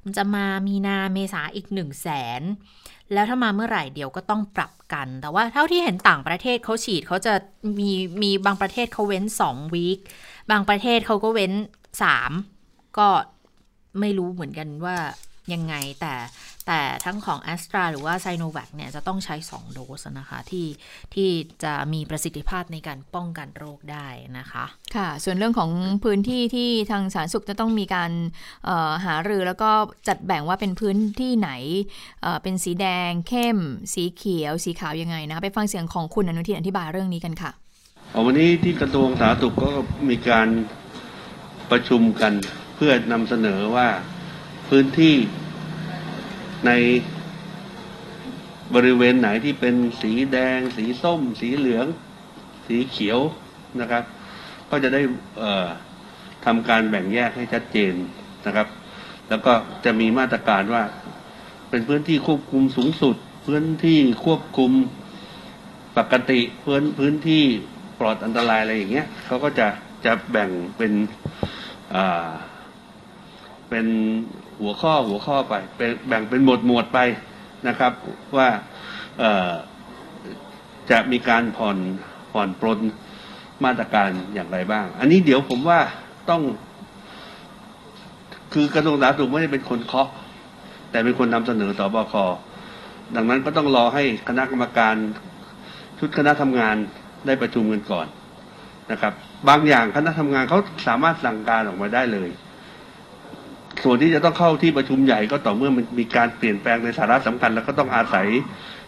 มันจะมามีนาเมษาอีก1 0 0 0 0แสน แล้วถ้ามาเมื่อไหร่เดี๋ยวก็ต้องปรับกัน แต่ว่าเท่าที่เห็นต่างประเทศเขาฉีดเขาจะมีมีบางประเทศเขาเว้น2วีคบางประเทศเขาก็เว้น 3 ก็ไม่รู้เหมือนกันว่ายังไงแต่ แต่ทั้งของ a s t r a หรือว่า s i n o v a c เนี่ยจะต้องใช้ 2 โดสนะคะที่ที่จะมีประสิทธิภาพในการป้องกันโรคได้นะคะค่ะ ส่วนเรื่องของพื้นที่ที่ทางสาธารณสุขจะต้องมีการหารือแล้วก็จัดแบ่งว่าเป็นพื้นที่ไหนเเป็นสีแดง เข้ม สีเขียว สีขาวยังไงนะไปฟังเสียงของคุณอนุทินอธิบายเรื่องนี้กันค่ะวันนี้ที่กระทรวงสาธารณสุขก็มีการประชุมกันเพื่อนำเสนอว่าพื้นที่ ในบริเวณไหนที่เป็นสีแดง สีส้ม สีเหลือง สีเขียวนะครับ ก็จะได้ทำการแบ่งแยกให้ชัดเจนนะครับ แล้วก็จะมีมาตรการว่า เป็นพื้นที่ควบคุมสูงสุด พื้นที่ควบคุมปกติพื้นพื้นที่ปลอดอันตรายอะไรอย่างเงี้ยเขาก็จะจะแบ่งเป็นเป็น หัวข้อหัวข้อไปเป็นแบ่งเป็นหมวดหมวดไปนะครับ ว่าจะมีการผ่อนผ่อนปลนมาตรการอย่างไรบ้าง อันนี้เดี๋ยวผมว่าต้อง คือกระทรวงสาธารณสุขไม่ได้เป็นคนเคาะ แต่เป็นคนนำเสนอต่อบคดังนั้นก็ต้องรอให้คณะกรรมการชุดคณะทำงานได้ประชุมกันก่อนนะครับ บางอย่างคณะทำงานเขาสามารถสั่งการออกมาได้เลย ส่วนที่จะต้องเข้าที่ประชุมใหญ่ก็ต่อเมื่อมันมีการเปลี่ยนแปลงในสาระสำคัญ แล้วก็ต้องอาศัย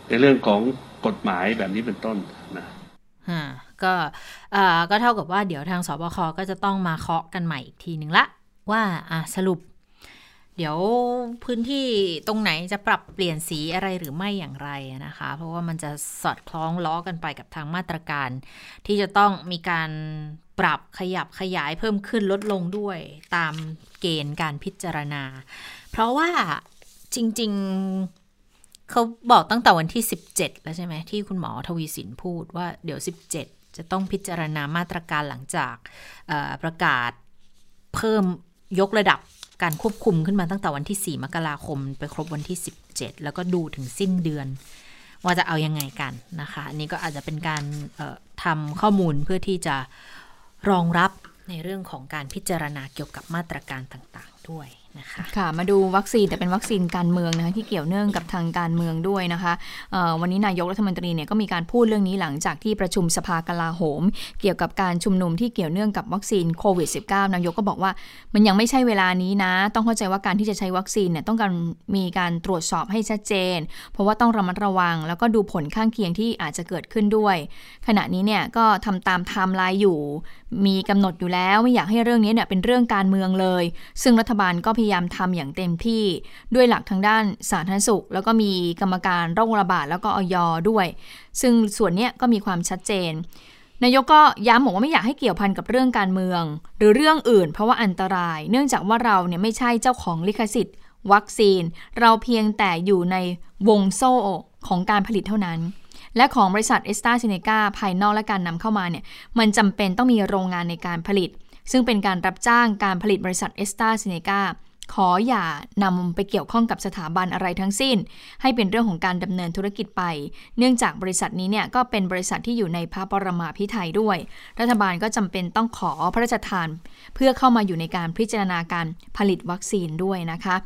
ในเรื่องของกฎหมายแบบนี้เป็นต้นนะก็ก็เท่ากับว่าเดี๋ยวทางสบคก็จะต้องมาเคาะกันใหม่อีกทีหนึ่งละว่าสรุป เดี๋ยวพื้นที่ตรงไหนจะปรับเปลี่ยนสีอะไรหรือไม่อย่างไรนะคะ เพราะว่ามันจะสอดคล้องล้อกันไปกับทางมาตรการ ที่จะต้องมีการปรับขยับขยายเพิ่มขึ้นลดลงด้วยตามเกณฑ์การพิจารณา เพราะว่าจริง ๆเขาบอกตั้งแต่วันที่ 17 แล้วใช่ไหมที่คุณหมอทวีสินพูดว่าเดี๋ยว 17 จะต้องพิจารณามาตรการหลังจากประกาศเพิ่มยกระดับ การควบคุมขึ้นมาตั้งแต่วันที่ 4 มกราคม ไปครบวันที่ 17 แล้วก็ดูถึงสิ้นเดือน ว่าจะเอายังไงกันนะคะอันนี้ก็อาจจะเป็นการทำข้อมูลเพื่อที่จะรองรับในเรื่องของการพิจารณาเกี่ยวกับมาตรการต่างๆ ด้วย นะคะค่ะมาดูวัคซีนแต่เป็นวัคซีนการเมืองนะคะที่เกี่ยวเนื่องกับทางการเมืองด้วยนะคะวันนี้นายกรัฐมนตรีเนี่ยก็มีการพูดเรื่องนี้หลังจากที่ประชุมสภากลาโหม เกี่ยวกับการชุมนุมที่เกี่ยวเนื่องกับวัคซีนโควิด -19 นายกก็บอกว่ามันยังไม่ใช่เวลานี้นะ ต้องเข้าใจว่าการที่จะใช้วัคซีนเนี่ยต้องการมีการตรวจสอบให้ชัดเจน เพราะว่าต้องระมัดระวัง แล้วก็ดูผลข้างเคียงที่อาจจะเกิดขึ้นด้วย ขณะนี้เนี่ยก็ทำตามไทม์ไลน์อยู่ มีกำหนดอยู่แล้วไม่อยากให้เรื่องนี้เนี่ยเป็นเรื่องการเมืองเลย ซึ่งรัฐบาลก็พยยายามทำอย่างเต็มที่ด้วยหลักทางด้านสาธารณสุข แล้วก็มีกรรมการโรคระบาดแล้วก็อยด้วย ซึ่งส่วนนี้ก็มีความชัดเจน นายกก็ย้ำบอกว่าไม่อยากให้เกี่ยวพันกับเรื่องการเมือง หรือเรื่องอื่น เพราะว่าอันตราย เนื่องจากว่าเราเนี่ยไม่ใช่เจ้าของลิขสิทธิ์ วัคซีน เราเพียงแต่อยู่ในวงโซ่ของการผลิตเท่านั้นและของบริษัทเอสตาเซเนกาภายนอกและการนำเข้ามาเนี่ยมันจำเป็นต้องมีโรงงานในการผลิต ซึ่งเป็นการรับจ้างการผลิตบริษัทเอสตาเซเนกา ขออย่านำไปเกี่ยวข้องกับสถาบันอะไรทั้งสิ้น ให้เป็นเรื่องของการดำเนินธุรกิจไป เนื่องจากบริษัทนี้เนี่ยก็เป็นบริษัทที่อยู่ในพระปรมาภิไธยด้วย รัฐบาลก็จำเป็นต้องขอพระราชทาน เพื่อเข้ามาอยู่ในการพิจารณาการผลิตวัคซีนด้วยนะคะ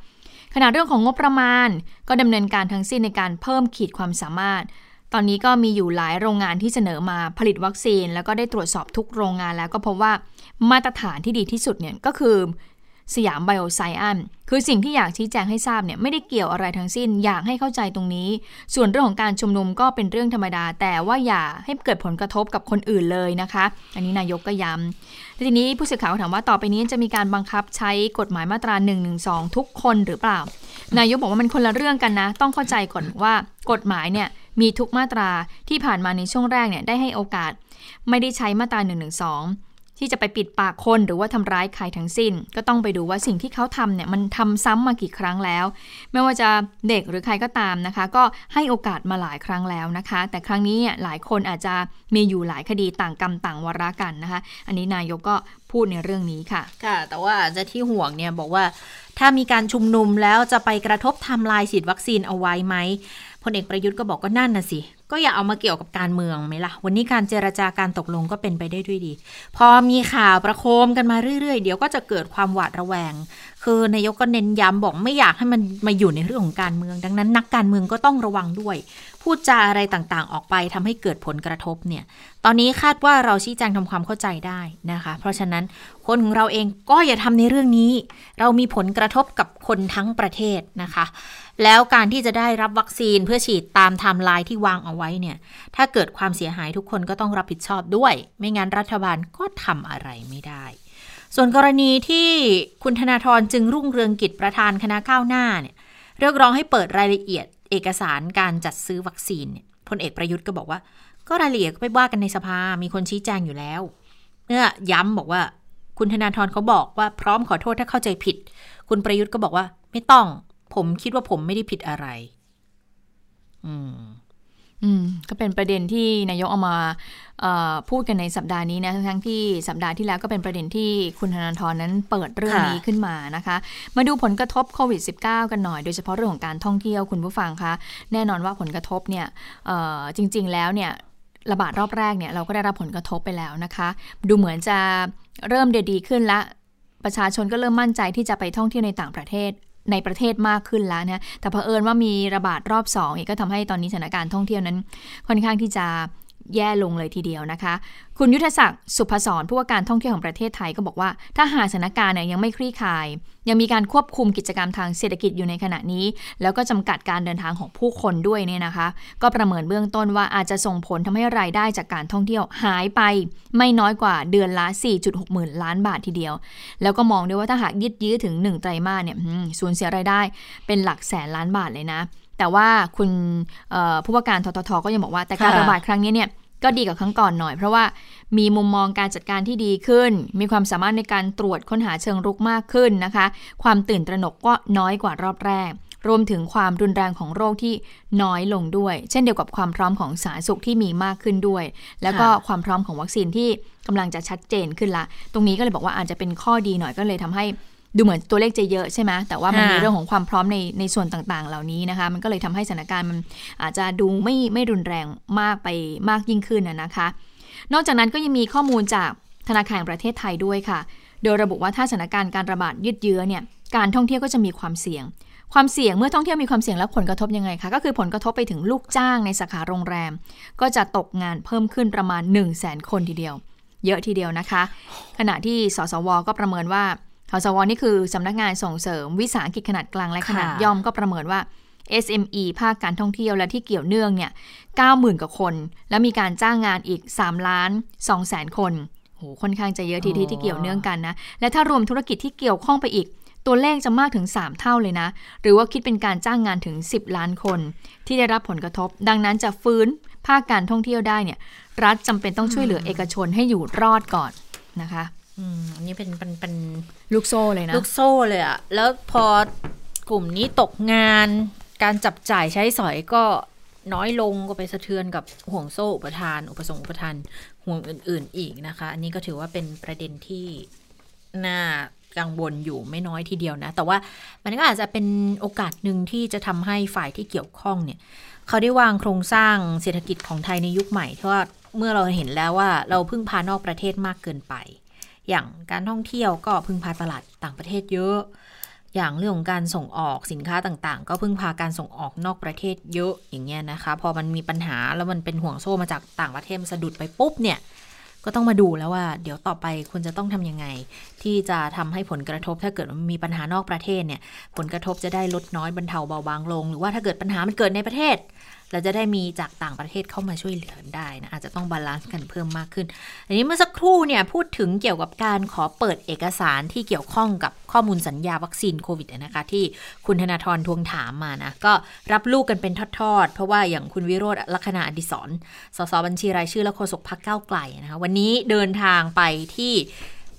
ขณะเรื่องของงบประมาณ ก็ดำเนินการทั้งสิ้นในการเพิ่มขีดความสามารถ ตอนนี้ก็มีอยู่หลายโรงงานที่เสนอมาผลิตวัคซีน แล้วก็ได้ตรวจสอบทุกโรงงานแล้วก็พบว่ามาตรฐานที่ดีที่สุดเนี่ยก็คือ สยามไบโอไซอันคือสิ่งที่อยากชี้แจงให้ทราบเนี่ยไม่ได้เกี่ยวอะไรทั้งสิ้น อยากให้เข้าใจตรงนี้ ส่วนเรื่องของการชุมนุมก็เป็นเรื่องธรรมดา แต่ว่าอย่าให้เกิดผลกระทบกับคนอื่นเลยนะคะ อันนี้นายกก็ย้ำทีนี้ผู้สื่อข่าวถามว่าต่อไปนี้จะมีการบังคับใช้กฎหมายมาตรา1นึทุกคนหรือเปล่า นายกบอกว่ามันคนละเรื่องกันนะ ต้องเข้าใจก่อนว่ากฎหมายเนี่ยมีทุกมาตราที่ผ่านมาในช่วงแรกเนี่ยได้ให้โอกาส ไม่ได้ใช้มาตรา1นึ ที่จะไปปิดปากคนหรือว่าทำร้ายใครทั้งสิ้น ก็ต้องไปดูว่าสิ่งที่เขาทำเนี่ยมันทำซ้ำมากี่ครั้งแล้ว ไม่ว่าจะเด็กหรือใครก็ตามนะคะ ก็ให้โอกาสมาหลายครั้งแล้วนะคะ แต่ครั้งนี้เนี่ยหลายคนอาจจะมีอยู่หลายคดีต่างกรรมต่างวาระกันนะคะ อันนี้นายกก็พูดในเรื่องนี้ค่ะ ค่ะ แต่ว่าจะที่ห่วงเนี่ยบอกว่าถ้ามีการชุมนุมแล้วจะไปกระทบทำลายฉีดวัคซีนเอาไว้ไหมพลเอกประยุทธ์ก็บอกก็นั่นน่ะสิ ก็อย่าเอามาเกี่ยวกับการเมืองไหมล่ะ วันนี้การเจรจาการตกลงก็เป็นไปได้ด้วยดี พอมีข่าวประโคมกันมาเรื่อยๆ เดี๋ยวก็จะเกิดความหวาดระแวง คือนายกก็เน้นย้ำบอกไม่อยากให้มันมาอยู่ในเรื่องของการเมือง ดังนั้นนักการเมืองก็ต้องระวังด้วย พูดจาอะไรต่างๆ ออกไปทำให้เกิดผลกระทบเนี่ย ตอนนี้คาดว่าเราชี้แจงทำความเข้าใจได้นะคะ เพราะฉะนั้นคนของเราเองก็อย่าทำในเรื่องนี้ เรามีผลกระทบกับคนทั้งประเทศนะคะ แล้วการที่จะได้รับวัคซีนเพื่อฉีดตามไทม์ไลน์ที่วางเอาไว้เนี่ย ถ้าเกิดความเสียหายทุกคนก็ต้องรับผิดชอบด้วย ไม่งั้นรัฐบาลก็ทำอะไรไม่ได้ส่วนกรณีที่คุณธนาธรจึงรุ่งเรืองกิจประธานคณะก้าวหน้าเนี่ยเรียกร้องให้เปิดรายละเอียด เอกสารการจัดซื้อวัคซีนเนี่ยพลเอกประยุทธ์ก็บอกว่า ก็รายละเอียดก็ไปว่ากันในสภา มีคนชี้แจงอยู่แล้ว เมื่อย้ำบอกว่า คุณธนาธรเขาบอกว่าพร้อมขอโทษถ้าเข้าใจผิด คุณประยุทธ์ก็บอกว่า ไม่ต้อง ผมคิดว่าผมไม่ได้ผิดอะไร อืม อืมก็เป็นประเด็นที่นายกเอามาพูดกันในสัปดาห์นี้นะทั้งที่สัปดาห์ที่แล้วก็เป็นประเด็นที่คุณธนาธรนั้นเปิดเรื่องนี้ขึ้นมานะคะ มาดูผลกระทบโควิด -19 กันหน่อย โดยเฉพาะเรื่องของการท่องเที่ยวคุณผู้ฟังคะแน่นอนว่าผลกระทบเนี่ยจริง ๆ แล้วเนี่ยระบาดรอบแรกเนี่ยเราก็ได้รับผลกระทบไปแล้วนะคะ ดูเหมือนจะเริ่มเดีขึ้นละประชาชนก็เริ่มมั่นใจที่จะไปท่องเที่ยวในต่างประเทศ ในประเทศมากขึ้นแล้วนะแต่เผอิญว่ามีระบาดรอบ2องก็ทำให้ตอนนี้สถานการณ์ท่องเที่ยวนั้น ค่อนข้างที่จะ แย่ลงเลยทีเดียวนะคะ คุณยุทธศักดิ์สุภศรผู้ว่าการท่องเที่ยวของประเทศไทยก็บอกว่า ถ้าหากสถานการณ์เนี่ยยังไม่คลี่คลาย ยังมีการควบคุมกิจกรรมทางเศรษฐกิจอยู่ในขณะนี้ แล้วก็จำกัดการเดินทางของผู้คนด้วยเนี่ยนะคะ ก็ประเมินเบื้องต้นว่าอาจจะส่งผลทำให้รายได้จากการท่องเที่ยวหายไป ไม่น้อยกว่าเดือนละ 4.6 หมื่นล้านบาททีเดียว แล้วก็มองด้วยว่าถ้าหากยืดยื้อถึง1ไตรมาสเนี่ยสูญเสียรายได้เป็นหลักแสนล้านบาทเลยนะ แต่ว่าคุณผู้ว่าการทททก็ยังบอกว่าแต่การระบาดครั้งนี้เนี่ยก็ดีกว่าครั้งก่อนหน่อย เพราะว่ามีมุมมองการจัดการที่ดีขึ้น มีความสามารถในการตรวจค้นหาเชิงรุกมากขึ้นนะคะ ความตื่นตระหนกก็น้อยกว่ารอบแรก รวมถึงความรุนแรงของโรคที่น้อยลงด้วย เช่นเดียวกับความพร้อมของสาธารณสุขที่มีมากขึ้นด้วย แล้วก็ความพร้อมของวัคซีนที่กำลังจะชัดเจนขึ้นละ ตรงนี้ก็เลยบอกว่าอาจจะเป็นข้อดีหน่อยก็เลยทำให้ ดูเหมือนตัวเลขจะเยอะใช่ไหมแต่ว่ามันมีเรื่องของความพร้อมในในส่วนต่างๆ เหล่านี้นะคะ มันก็เลยทำให้สถานการณ์มันอาจจะดูไม่ไม่รุนแรงมากไปมากยิ่งขึ้นนะคะ นอกจากนั้นก็ยังมีข้อมูลจากธนาคารแห่งประเทศไทยด้วยค่ะ โดยระบุว่าถ้าสถานการณ์การระบาดยืดเยื้อเนี่ยการท่องเที่ยวก็จะมีความเสี่ยง ความเสี่ยงเมื่อท่องเที่ยวมีความเสี่ยงแล้วผลกระทบยังไงคะ ก็คือผลกระทบไปถึงลูกจ้างในสาขาโรงแรม ก็จะตกงานเพิ่มขึ้นประมาณ 1 0 0 0 0แสนคนทีเดียว เยอะทีเดียวนะคะ ขณะที่สสว ก็ประเมินว่า สวนี่คือสำนักงานส่งเสริมวิสาหกิจขนาดกลางและขนาดย่อมก็ประเมินว่า SME ภาคการท่องเที่ยวและที่เกี่ยวเนื่องเนี่ย90,000 กว่าคน แล้วมีการจ้างงานอีก3ล้าน2แสนคนโหค่อนข้างจะเยอะทีที่ที่เกี่ยวเนื่องกันนะ และถ้ารวมธุรกิจที่เกี่ยวข้องไปอีก ตัวเลขจะมากถึง 3 เท่าเลยนะ หรือว่าคิดเป็นการจ้างงานถึง 10 ล้านคน ที่ได้รับผลกระทบ ดังนั้นจะฟื้นภาคการท่องเที่ยวได้เนี่ย รัฐจำเป็นต้องช่วยเหลือเอกชนให้อยู่รอดก่อนนะคะอืมอั นนี้เป็นเป็นเป็นลูกโซ่เลยนะ ลูกโซ่เลยอะแล้วพอกลุ่มนี้ตกงาน การจับจ่ายใช้สอยก็น้อยลงก็ไปสะเทือนกับห่วงโซ่อุปทาน อุปสงค์อุปทานห่วงอื่น ๆ อีกนะคะ อันนี้ก็ถือว่าเป็นประเด็นที่น่ากังวลอยู่ไม่น้อยทีเดียวนะ แต่ว่ามันก็อาจจะเป็นโอกาสหนึ่งที่จะทำให้ฝ่ายที่เกี่ยวข้องเนี่ย เขาได้วางโครงสร้างเศรษฐกิจของไทยในยุคใหม่เพราะว่าเมื่อเราเห็นแล้วว่าเราพึ่งพานอกประเทศมากเกินไป อย่างการท่องเที่ยวก็พึ่งพาตลาดต่างประเทศเยอะ อย่างเรื่องของการส่งออกสินค้าต่างๆ ก็พึ่งพาการส่งออกนอกประเทศเยอะอย่างเงี้ยนะคะ พอมันมีปัญหาแล้วมันเป็นห่วงโซ่มาจากต่างประเทศสะดุดไปปุ๊บเนี่ยก็ต้องมาดูแล้วว่า เดี๋ยวต่อไปคุณจะต้องทำยังไง ที่จะทำให้ผลกระทบถ้าเกิดมันมีปัญหานอกประเทศเนี่ย ผลกระทบจะได้ลดน้อยบรรเทาเบาบางลง หรือว่าถ้าเกิดปัญหามันเกิดในประเทศ เราจะได้มีจากต่างประเทศเข้ามาช่วยเหลือได้นะอาจจะต้อง balance กันเพิ่มมากขึ้น อันนี้เมื่อสักครู่เนี่ยพูดถึงเกี่ยวกับการขอเปิดเอกสารที่เกี่ยวข้องกับข้อมูลสัญญาวัคซีนโควิดนะคะที่คุณธนาธรทวงถามมานะก็รับลูกกันเป็นทอดๆ เพราะว่าอย่างคุณวิโรจน์ ลักขณาอดิศรสส.บัญชีรายชื่อและโฆษกพรรคก้าวไกลนะคะวันนี้เดินทางไปที่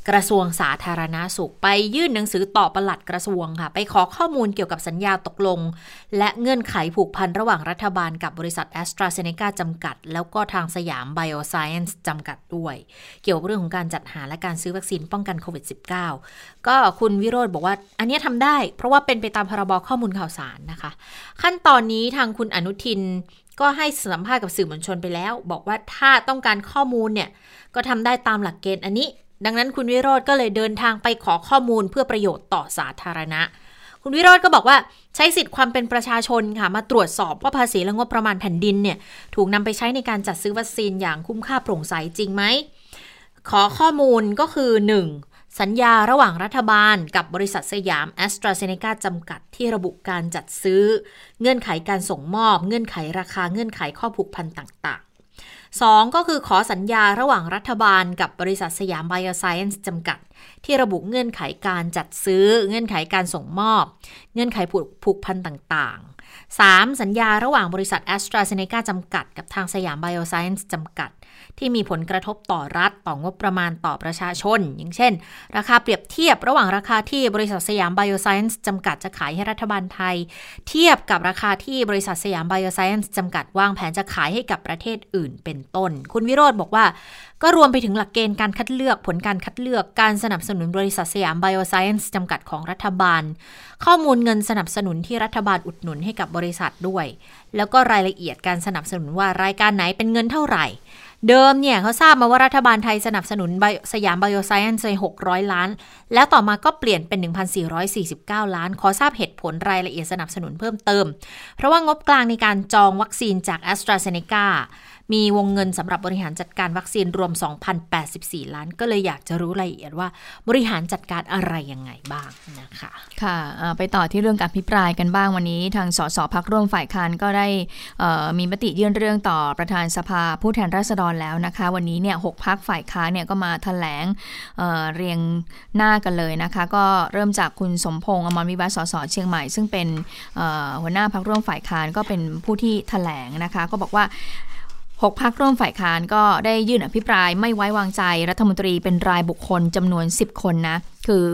กระทรวงสาธารณาสุข ไปยื่นหนังสือต่อปลัดกระทรวงค่ะ ไปขอข้อมูลเกี่ยวกับสัญญาตกลง และเงื่อนไขผูกพันระหว่างรัฐบาลกับบริษัทแอสตราเซเนกาจำกัด แล้วก็ทางสยามไบโอไซเอนซ์จำกัดด้วย เกี่ยวกับเรื่องของการจัดหาและการซื้อวัคซีนป้องกันโควิด -19 ก็คุณวิโรธบอกว่า อันนี้ทำได้ เพราะว่าเป็นไปตามพรบข้อมูลข่าวสารนะคะ ขั้นตอนนี้ทางคุณอนุทินก็ให้สัมภาษณ์กับสื่อมวลชนไปแล้ว บอกว่าถ้าต้องการข้อมูลเนี่ยก็ทำได้ตามหลักเกณฑ์อันนี้ ดังนั้นคุณวิโรธก็เลยเดินทางไปขอข้อมูลเพื่อประโยชน์ต่อสาธารณะ คุณวิโรธก็บอกว่าใช้สิทธิ์ความเป็นประชาชนค่ะมาตรวจสอบว่าภาษีและงบประมาณแผ่นดินเนี่ยถูกนำไปใช้ในการจัดซื้อวัคซีนอย่างคุ้มค่าโปร่งใสจริงไหม ขอข้อมูลก็คือ 1. สัญญาระหว่างรัฐบาลกับบริษัทสยามแอสตราเซเนกาจำกัดที่ระบุการจัดซื้อ เงื่อนไขการส่งมอบ เงื่อนไขราคาเงื่อนไขข้อผูกพันต่าง 2 ก็คือขอสัญญาระหว่างรัฐบาลกับบริษัทสยามไบโอไซเอนซ์จำกัด ที่ระบุเงื่อนไขการจัดซื้อ เงื่อนไขการส่งมอบ เงื่อนไขผูกพันต่างๆ 3. สัญญาระหว่างบริษัทแอสตราเซเนกาจำกัด กับทางสยามไบโอไซเอนซ์จำกัด ที่มีผลกระทบต่อรัฐต่องบประมาณต่อประชาชน อย่างเช่น ราคาเปรียบเทียบระหว่างราคาที่บริษัทสยามไบโอไซเอนซ์จำกัดจะขายให้รัฐบาลไทย เทียบกับราคาที่บริษัทสยามไบโอไซเอนซ์จำกัดวางแผนจะขายให้กับประเทศอื่นเป็นต้น คุณวิโรจน์บอกว่า ก็รวมไปถึงหลักเกณฑ์การคัดเลือกผลการคัดเลือกการสนับสนุนบริษัทสยามไบโอไซเอนซ์จำกัดของรัฐบาล ข้อมูลเงินสนับสนุนที่รัฐบาลอุดหนุนให้กับบริษัทด้วย แล้วก็รายละเอียดการสนับสนุนว่ารายการไหนเป็นเงินเท่าไหร่ เดิมเนี่ยเขาทราบมาว่ารัฐบาลไทยสนับสนุนสยามไบโอไซเอนซ์600 ล้าน แล้วต่อมาก็เปลี่ยนเป็น 1,449 ล้าน ขอทราบเหตุผลรายละเอียดสนับสนุนเพิ่มเติม เพราะว่างบกลางในการจองวัคซีนจากแอสตราเซเนกา มีวงเงินสำหรับบริหารจัดการวัคซีนรวม 2,084 ล้าน ก็เลยอยากจะรู้รายละเอียดว่าบริหารจัดการอะไรยังไงบ้างนะคะค่ะไปต่อที่เรื่องการพิปรายกันบ้างวันนี้ ทางสสพักร่วมฝ่ายค้านก็ได้มีมติยื่นเรื่องต่อประธานสภาผู้แทนราษฎรแล้วนะคะ วันนี้เนี่ยหกพักฝ่ายค้านเนี่ยก็มาถแถลงเเรียงหน้ากันเลยนะคะ ก็เริ่มจากคุณสมพงษ์อมรวิวัฒสสเชียงใหม่ ซึ่งเป็นหัวหน้าพักร่วมฝ่ายค้านก็เป็นผู้ที่ถแถลงนะคะ ก็บอกว่า 6พักร่วมฝ่ายค้านก็ได้ยื่นอภิปรายไม่ไว้วางใจรัฐมนตรีเป็นรายบุคคลจำนวน 10 คนนะคือ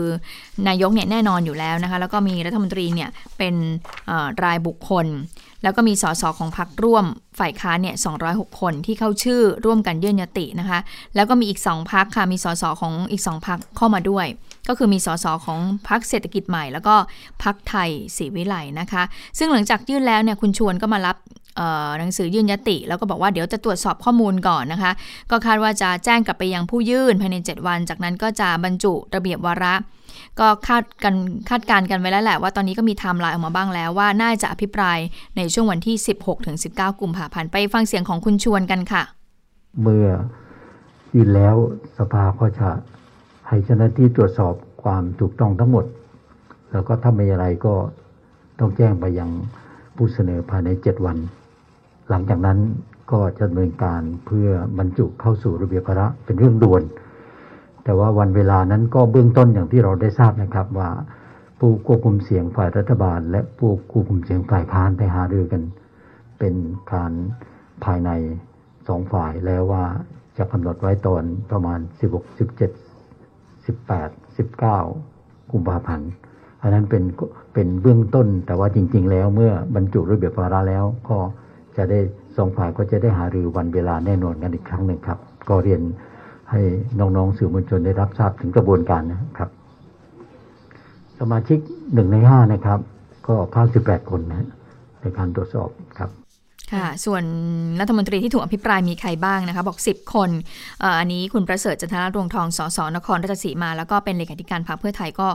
นายกเนี่ยแน่นอนอยู่แล้วนะคะแล้วก็มีรัฐมนตรีเนี่ยเป็นรายบุคคล แล้วก็มีสสของพักร่วมฝ่ายค้านเนี่ย206 คนที่เข้าชื่อร่วมกันยื่นยตินะคะแล้วก็มีอีก 2พักค่ะมีสสของอีก 2พักเข้ามาด้วย ก็คือมีสสของพักเศรษฐกิจใหม่ แล้วก็พักไทยศรีวิไลนะคะ ซึ่งหลังจากยื่นแล้วเนี่ยคุณชวนก็มารับ หนังสือยื่นยติ แล้วก็บอกว่าเดี๋ยวจะตรวจสอบข้อมูลก่อนนะคะ ก็คาดว่าจะแจ้งกลับไปยังผู้ยื่นภายใน 7 วัน จากนั้นก็จะบรรจุระเบียบวาระ ก็คาดกันคาดการกันไว้แล้วแหละว่าตอนนี้ก็มีไทม์ไลน์ออกมาบ้างแล้วว่าน่าจะอภิปรายในช่วงวันที่ 16-19 กุมภาพันธ์ไปฟังเสียงของคุณชวนกันค่ะ เมื่อยื่นแล้วสภาก็จะให้เจ้าหน้าที่ตรวจสอบความถูกต้องทั้งหมด แล้วก็ถ้าไม่อะไรก็ต้องแจ้งไปยังผู้เสนอภายใน 7 วัน หลังจากนั้นก็จะดำเนินการเพื่อบรรจุเข้าสู่ระเบียบพระเป็นเรื่องด่วน แต่ว่าวันเวลานั้นก็เบื้องต้นอย่างที่เราได้ทราบนะครับว่าผู้ควบคุมเสียงฝ่ายรัฐบาล และผู้ควบคุมเสียงฝ่ายค้านได้หารือกัน เป็นการภายในสองฝ่ายแล้วว่าจะกำหนดไว้ตอนประมาณ 16 17 18 19 กุมภาพันธ์อันนั้นเป็นเป็นเบื้องต้นแต่ว่าจริง ๆ แล้วเมื่อบรรจุระเบียบวาระแล้วก็ จะได้สองฝ่ายก็จะได้หารือวันเวลาแน่นอนกันอีกครั้งหนึ่งครับ ก็เรียนให้น้องๆสื่อมวลชนได้รับทราบถึงกระบวนการนะครับ สมาชิกหนึ่งในห้านะครับ ก็ภาสิบแปดคนนะในการตรวจสอบครับ ค่ะ ส่วนรัฐมนตรีที่ถูกอภิปรายมีใครบ้างนะคะ บอก 10 คนเอ่ออันนี้คุณประเสริฐจันทรดวงทองสสนครราชสีมา แล้วก็เป็นเลขาธิการพรรคเพื่อไทยก็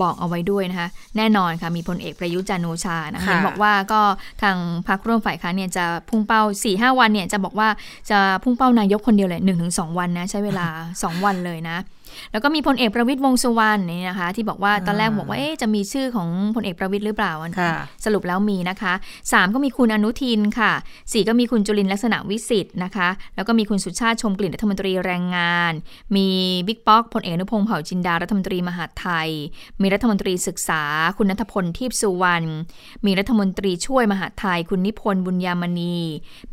บอกเอาไว้ด้วยนะคะ แน่นอนค่ะ มีพลเอกประยุทธ์จันทร์โอชานะคะค่ะเห็นบอกว่าก็ทางพรรคร่วมฝ่ายค้านเนี่ยจะพุ่งเป้า4-5วันเนี่ยจะบอกว่าจะพุ่งเป้านายกคนเดียวเลย1-2วันนะใช้เวลา 2 วันเลยนะ แล้วก็มีพลเอกประวิตยวงษ์สุวรรณนี่นะคะ ที่บอกว่าตอนแรกบอกว่าเอ๊ะจะมีชื่อของพลเอกประวิตยหรือเปล่าค่ะสรุปแล้วมีนะคะ 3 ก็มีคุณอนุทินค่ะ 4 ก็มีคุณจุลินทร์ลักษณะวิสิทธิ์นะคะ แล้วก็มีคุณสุชาติชมกลิ่นรัฐมนตรีแรงงาน มีบิ๊กป๊อกพลเอกอนุพงษ์เผ่าจินดารัฐมนตรีมหาดไทย มีรัฐมนตรีศึกษา คุณนัทพลทิพย์สุวรรณมีรัฐมนตรีช่วยมหาดไทย คุณนิพนธ์บุญยามณี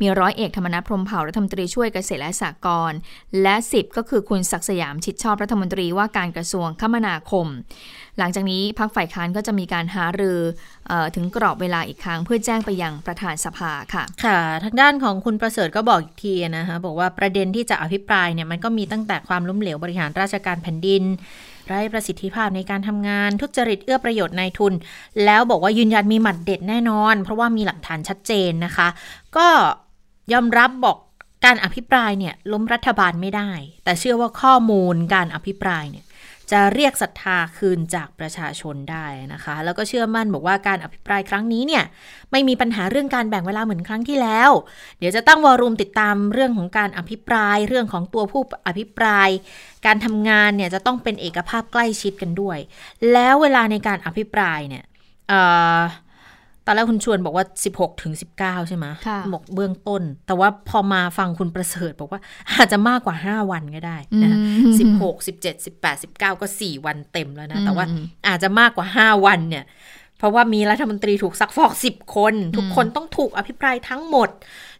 มีร้อยเอกธรรมนัฐพรหมเผ่ารัฐมนตรีช่วยเกษตรและสหกรณ์และ 10 ก็คือคุณศักดิ์สยามชิดชอบรัฐมนตรีว่าการกระทรวงคมนาคม หลังจากนี้พักฝ่ายค้านก็จะมีการหารือออถึงกรอบเวลาอีกครั้ง เพื่อแจ้งไปยังประธานสภาค่ะ ค่ะทางด้านของคุณประเสริฐก็บอกอีกทีนะคะบอกว่าประเด็นที่จะอภิปรายเนี่ยมันก็มีตั้งแต่ความล้มเหลวบริหารราชการแผ่นดินไร้ประสิทธิภาพในการทำงานทุจริตเอื้อประโยชน์นายทุน แล้วบอกว่ายืนยันมีหมัดเด็ดแน่นอน เพราะว่ามีหลักฐานชัดเจนนะคะ ก็ยอมรับบอก การอภิปรายเนี่ยล้มรัฐบาลไม่ได้ แต่เชื่อว่าข้อมูลการอภิปรายเนี่ยจะเรียกศรัทธาคืนจากประชาชนได้นะคะ แล้วก็เชื่อมั่นบอกว่าการอภิปรายครั้งนี้เนี่ยไม่มีปัญหาเรื่องการแบ่งเวลาเหมือนครั้งที่แล้ว เดี๋ยวจะตั้งวอรูมติดตามเรื่องของการอภิปราย เรื่องของตัวผู้อภิปราย การทำงานเนี่ยจะต้องเป็นเอกภาพใกล้ชิดกันด้วย แล้วเวลาในการอภิปรายเนี่ยเอ่อ ตอนแรกคุณชวนบอกว่า 16ถึง19 ใช่ไหมค่ะบอกเบื้องต้น แต่ว่าพอมาฟังคุณประเสริฐบอกว่าอาจจะมากกว่า 5 วันก็ได้นะคะอืมสิบหกสิบเจ็ดสิบแปดสิบเก้าก็สี่วันเต็มแล้วนะ แต่ว่าอืมอาจจะมากกว่าห้าวันเนี่ย เพราะว่ามีรัฐมนตรีถูกซักฟอกสิบคน ทุกคนต้องถูกอภิปรายทั้งหมด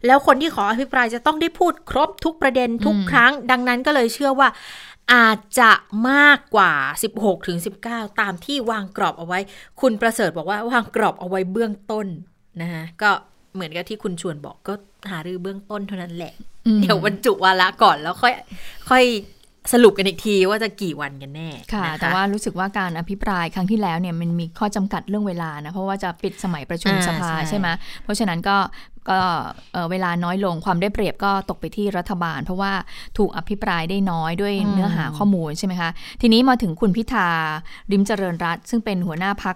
แล้วคนที่ขออภิปรายจะต้องได้พูดครบทุกประเด็นทุกครั้ง ดังนั้นก็เลยเชื่อว่า อาจจะมากกว่า 16ถึง19ตามที่วางกรอบเอาไว้ คุณประเสริฐบอกว่าวางกรอบเอาไว้เบื้องต้นนะคะก็เหมือนกับที่คุณชวนบอกก็หารือเบื้องต้นเท่านั้นแหละอืมเดี๋ยวบรรจุวาระก่อนแล้วค่อย ค่อย สรุปกันอีกทีว่าจะกี่วันกันแน่ค่ะนแต่ว่ารู้สึกว่าการอภิปรายครั้งที่แล้วเนี่ยมันมีข้อจำกัดเรื่องเวลานะ เพราะว่าจะปิดสมัยประชุมอ่าสภาใช่ใช่ไหมเพราะฉะนั้นก็ก็เอ่อเวลาน้อยลงความได้เปรียบก็ตกไปที่รัฐบาล เพราะว่าถูกอภิปรายได้น้อยด้วยเนื้อหาข้อมูลใช่ไหมคะทีนี้มาถึงคุณพิธาริมเจริญรัตน์ซึ่งเป็นหัวหน้าพัก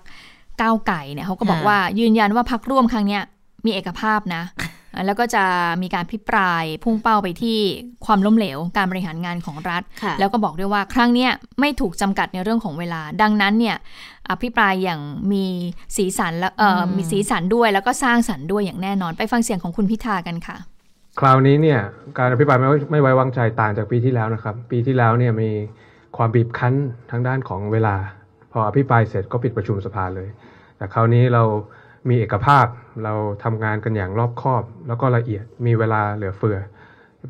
ก้าวไก่เนี่ยเขาก็บอกว่ายืนยันว่าพักร่วมครั้งเนี้ย มีเอกภาพนะ แล้วก็จะมีการพิปรายพุ่งเป้าไปที่ความล้มเหลว การบริหารงานของรัฐค่ะแล้วก็บอกด้วยว่าครั้งเนี้ยไม่ถูกจำกัดในเรื่องของเวลา ดังนั้นเนี่ยอภิปรายอย่างมีสีสันและเอ่ออมมีสีสันด้วยแล้วก็สร้างสรรค์ด้วยอย่างแน่นอน ไปฟังเสียงของคุณพิธากันค่ะ คราวนี้เนี่ยการอภิปรายไม่ไว้ไม่ไว้วางใจต่างจากปีที่แล้วนะครับ ปีที่แล้วเนี่ยมีความบีบคั้นทางด้านของเวลา พออภิปรายเสร็จก็ปิดประชุมสภาเลย แต่คราวนี้เรา มีเอกภาพ เราทำงานกันอย่างรอบคอบ แล้วก็ละเอียดมีเวลาเหลือเฟือ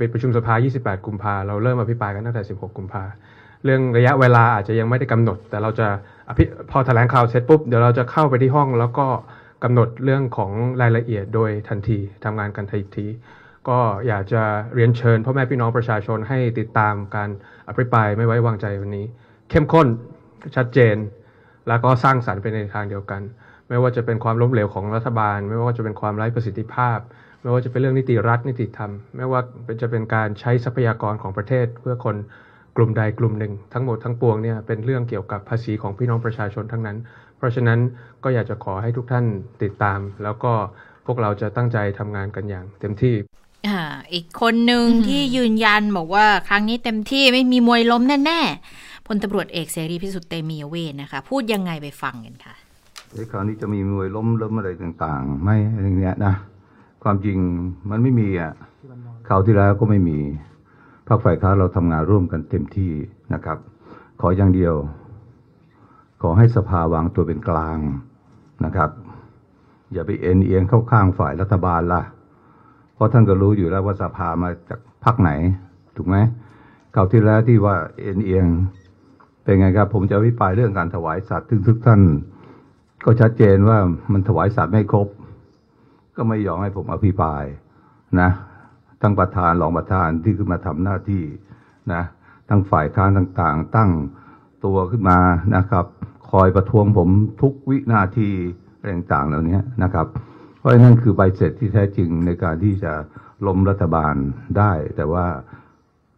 ปิดประชุมสภา 28 กุมภาเราเริ่มอภิปรายกันตั้งแต่ 16 กุมภาเรื่องระยะเวลาอาจจะยังไม่ได้กำหนด แต่เราจะอภิพอแถลงข่าวเสร็จปุ๊บเดี๋ยวเราจะเข้าไปที่ห้อง แล้วก็กำหนดเรื่องของรายละเอียดโดยทันทีทำงานกันทันที ก็อยากจะเรียนเชิญพ่อแม่พี่น้องประชาชนให้ติดตามการอภิปรายไม่ไว้วางใจวันนี้ เข้มข้นชัดเจน แล้วก็สร้างสรรค์ไปในทางเดียวกัน ไม่ว่าจะเป็นความล้มเหลวของรัฐบาล ไม่ว่าจะเป็นความไร้ประสิทธิภาพ ไม่ว่าจะเป็นเรื่องนิติรัฐนิติธรรม ไม่ว่าจะเป็นการใช้ทรัพยากรของประเทศ เพื่อคนกลุ่มใดกลุ่มหนึ่ง ทั้งหมดทั้งปวงเนี่ยเป็นเรื่องเกี่ยวกับภาษีของพี่น้องประชาชนทั้งนั้น เพราะฉะนั้นก็อยากจะขอให้ทุกท่านติดตาม แล้วก็พวกเราจะตั้งใจทำงานกันอย่างเต็มที่อ่าอีกคนหนึ่งที่ยืนยันบอกว่าครั้งนี้เต็มที่ไม่มีมวยล้มแน่ ๆพลตำรวจเอกเสรีพิสุทธิ์เตมียเวทนะคะ พูดยังไงไปฟังกันค่ะ ไอ้คราวนี้จะมีมวยล้มล้มอะไรต่าง ๆ ไม่อะไรเงี้ยนะความจริงมันไม่มีอะคราวที่แล้วก็ไม่มีพรรคฝ่ายค้านเราทำงานร่วมกันเต็มที่นะครับ ขออย่างเดียว ขอให้สภาวางตัวเป็นกลางนะครับ อย่าไปเอ็นเอียงเข้าข้างฝ่ายรัฐบาลล่ะ เพราะท่านก็รู้อยู่แล้วว่าสภามาจากพรรคไหน ถูกไหมคราวที่แล้วที่ว่าเอ็นเอียงเป็นไงครับ ผมจะอภิปายเรื่องการถวายสัตว์ซึ่งทุกท่าน ก็ชัดเจนว่ามันถวายสัตว์ไม่ครบ ก็ไม่ยอมให้ผมอภิปรายนะ ทั้งประธานรองประธานที่ขึ้นมาทำหน้าที่นะทั้งฝ่ายค้านต่างๆ ตั้งตัวขึ้นมานะครับ คอยประท้วงผมทุกวินาทีอะไรต่างๆเหล่านี้นะครับ เพราะนั่นคือใบเสร็จที่แท้จริงในการที่จะล้มรัฐบาลได้ แต่ว่า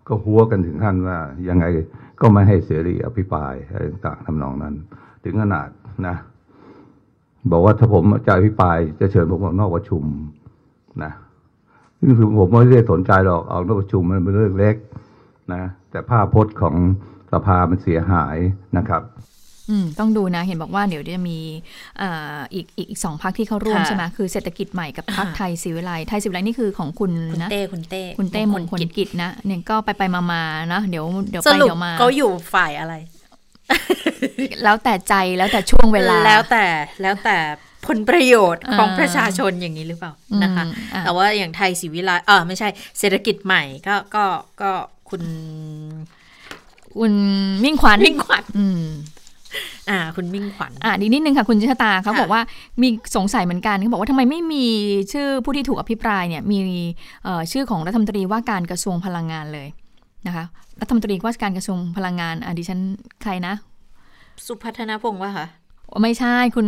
ก็หัวกันถึงขั้นว่ายังไงก็ไม่ให้เสรีอภิปรายอะไรต่างๆทำนองนั้น ถึงขนาดนะ บอกว่าถ้าผมจะอภิปรายจะเชิญผมออกนอกประชุมนะซึ่งคือผมไม่ได้สนใจหรอกเอานอกประชุมมันเป็นเรื่องเล็กนะแต่ภาพพจน์ของสภามันเสียหายนะครับอืมต้องดูนะ เห็นบอกว่าเดี๋ยวจะมีเอ่ออีกอีกอีกสองพักที่เข้าร่วมค่ะใช่ไหมคือเศรษฐกิจใหม่กับพักอ่าไทยศิวิไลย์ไทยศิวิไลย์นี่คือของคุณคุณนะเต้คุณเต้คุณเต้มงคลกิจกิจนะเนี่ยก็ไปไปมามาๆนะเดี๋ยวเดี๋ยวสไปรุปเดี๋ยวมาเขาอยู่ฝ่ายอะไร แล้วแต่ใจแล้วแต่ช่วงเวลาแล้วแต่แล้วแต่ผลประโยชน์ของอ่าประชาชนอย่างนี้หรือเปล่านะคะอืมอะแต่ว่าอย่างไทยศรีวิไลเออไม่ใช่เศรษฐกิจใหม่ก็ก็ก็คุณคุณมิ่งขวัญมิ่งขวัญอืมอ่า คุณมิ่งขวัญอะดีนิดนึงค่ะ คุณชะตาเขาค่ะบอกว่ามีสงสัยเหมือนกันเขาบอกว่าทำไมไม่มีชื่อผู้ที่ถูกอภิปรายเนี่ยมีเอ่อชื่อของรัฐมนตรีว่าการกระทรวงพลังงานเลย นะคะรัฐมนตรีว่าการกระทรวงพลังงานอะดิฉันใครนะ สุพัฒนพงศ์ว่าคะไม่ใช่คุณ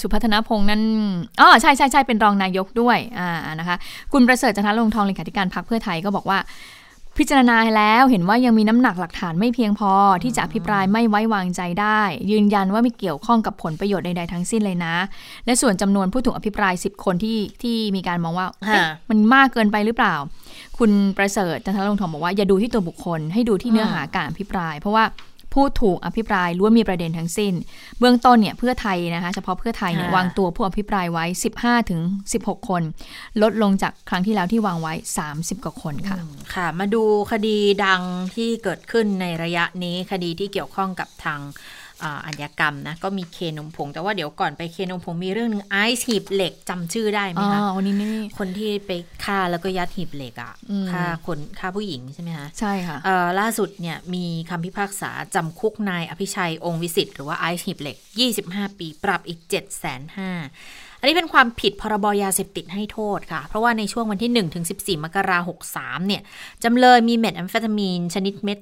สุพัฒนพงษ์นั่นอ๋อใช่ใช่ใช่เป็นรองนายกด้วยอ่านะคะ คุณประเสริฐจันทร์ลงทองเลขาธิการพรรคเพื่อไทยก็บอกว่า พิจารณาแล้วเห็นว่ายังมีน้ำหนักหลักฐานไม่เพียงพอที่จะอภิปรายไม่ไว้วางใจได้ ยืนยันว่าไม่เกี่ยวข้องกับผลประโยชน์ใดๆทั้งสิ้นเลยนะ และส่วนจำนวนผู้ถูกอภิปราย 10 คนที่ที่มีการมองว่ามันมากเกินไปหรือเปล่า คุณประเสริฐจันทร์ลงทองบอกว่าอย่าดูที่ตัวบุคคล ให้ดูที่เนื้อหาการอภิปราย เพราะว่า ผู้ถูกอภิปรายล้วนมีประเด็นทั้งสิ้น เบื้องต้นเนี่ยเพื่อไทยนะคะเฉพาะเพื่อไทยเนี่ยค่ะวางตัวผู้อภิปรายไว้ 15ถึง16 คน ลดลงจากครั้งที่แล้วที่วางไว้ 30 กว่าคนค่ะค่ะ มาดูคดีดังที่เกิดขึ้นในระยะนี้คดีที่เกี่ยวข้องกับทาง อ่าอาญากรรมนะก็มีเคนมผง แต่ว่าเดี๋ยวก่อนไปเคนมผงมีเรื่องหนึงไอซ์หีบเหล็กจำชื่อได้ไหมอ๋อคะวันนี้ไม่คนที่ไปฆ่าแล้วก็ยัดหีบเหล็กอะอืมฆ่าคนฆ่าผู้หญิงใช่ไหมคะใช่ค่ะเอ่อล่าสุดเนี่ยมีคำพิพากษาจำคุกนายอภิชัยองค์วิสิตหรือว่าไอซ์หีบเหล็ก 25 ปีปรับอีก7 5 0 0 0 0 อันนี้เป็นความผิดพรบยาเสพติดให้โทษค่ะ เพราะว่าในช่วงวันที่ 1 ถึง 14 มกราคม 63 เนี่ยจำเลยมีเม็ดแอมเฟตามีน ชนิดเม็ด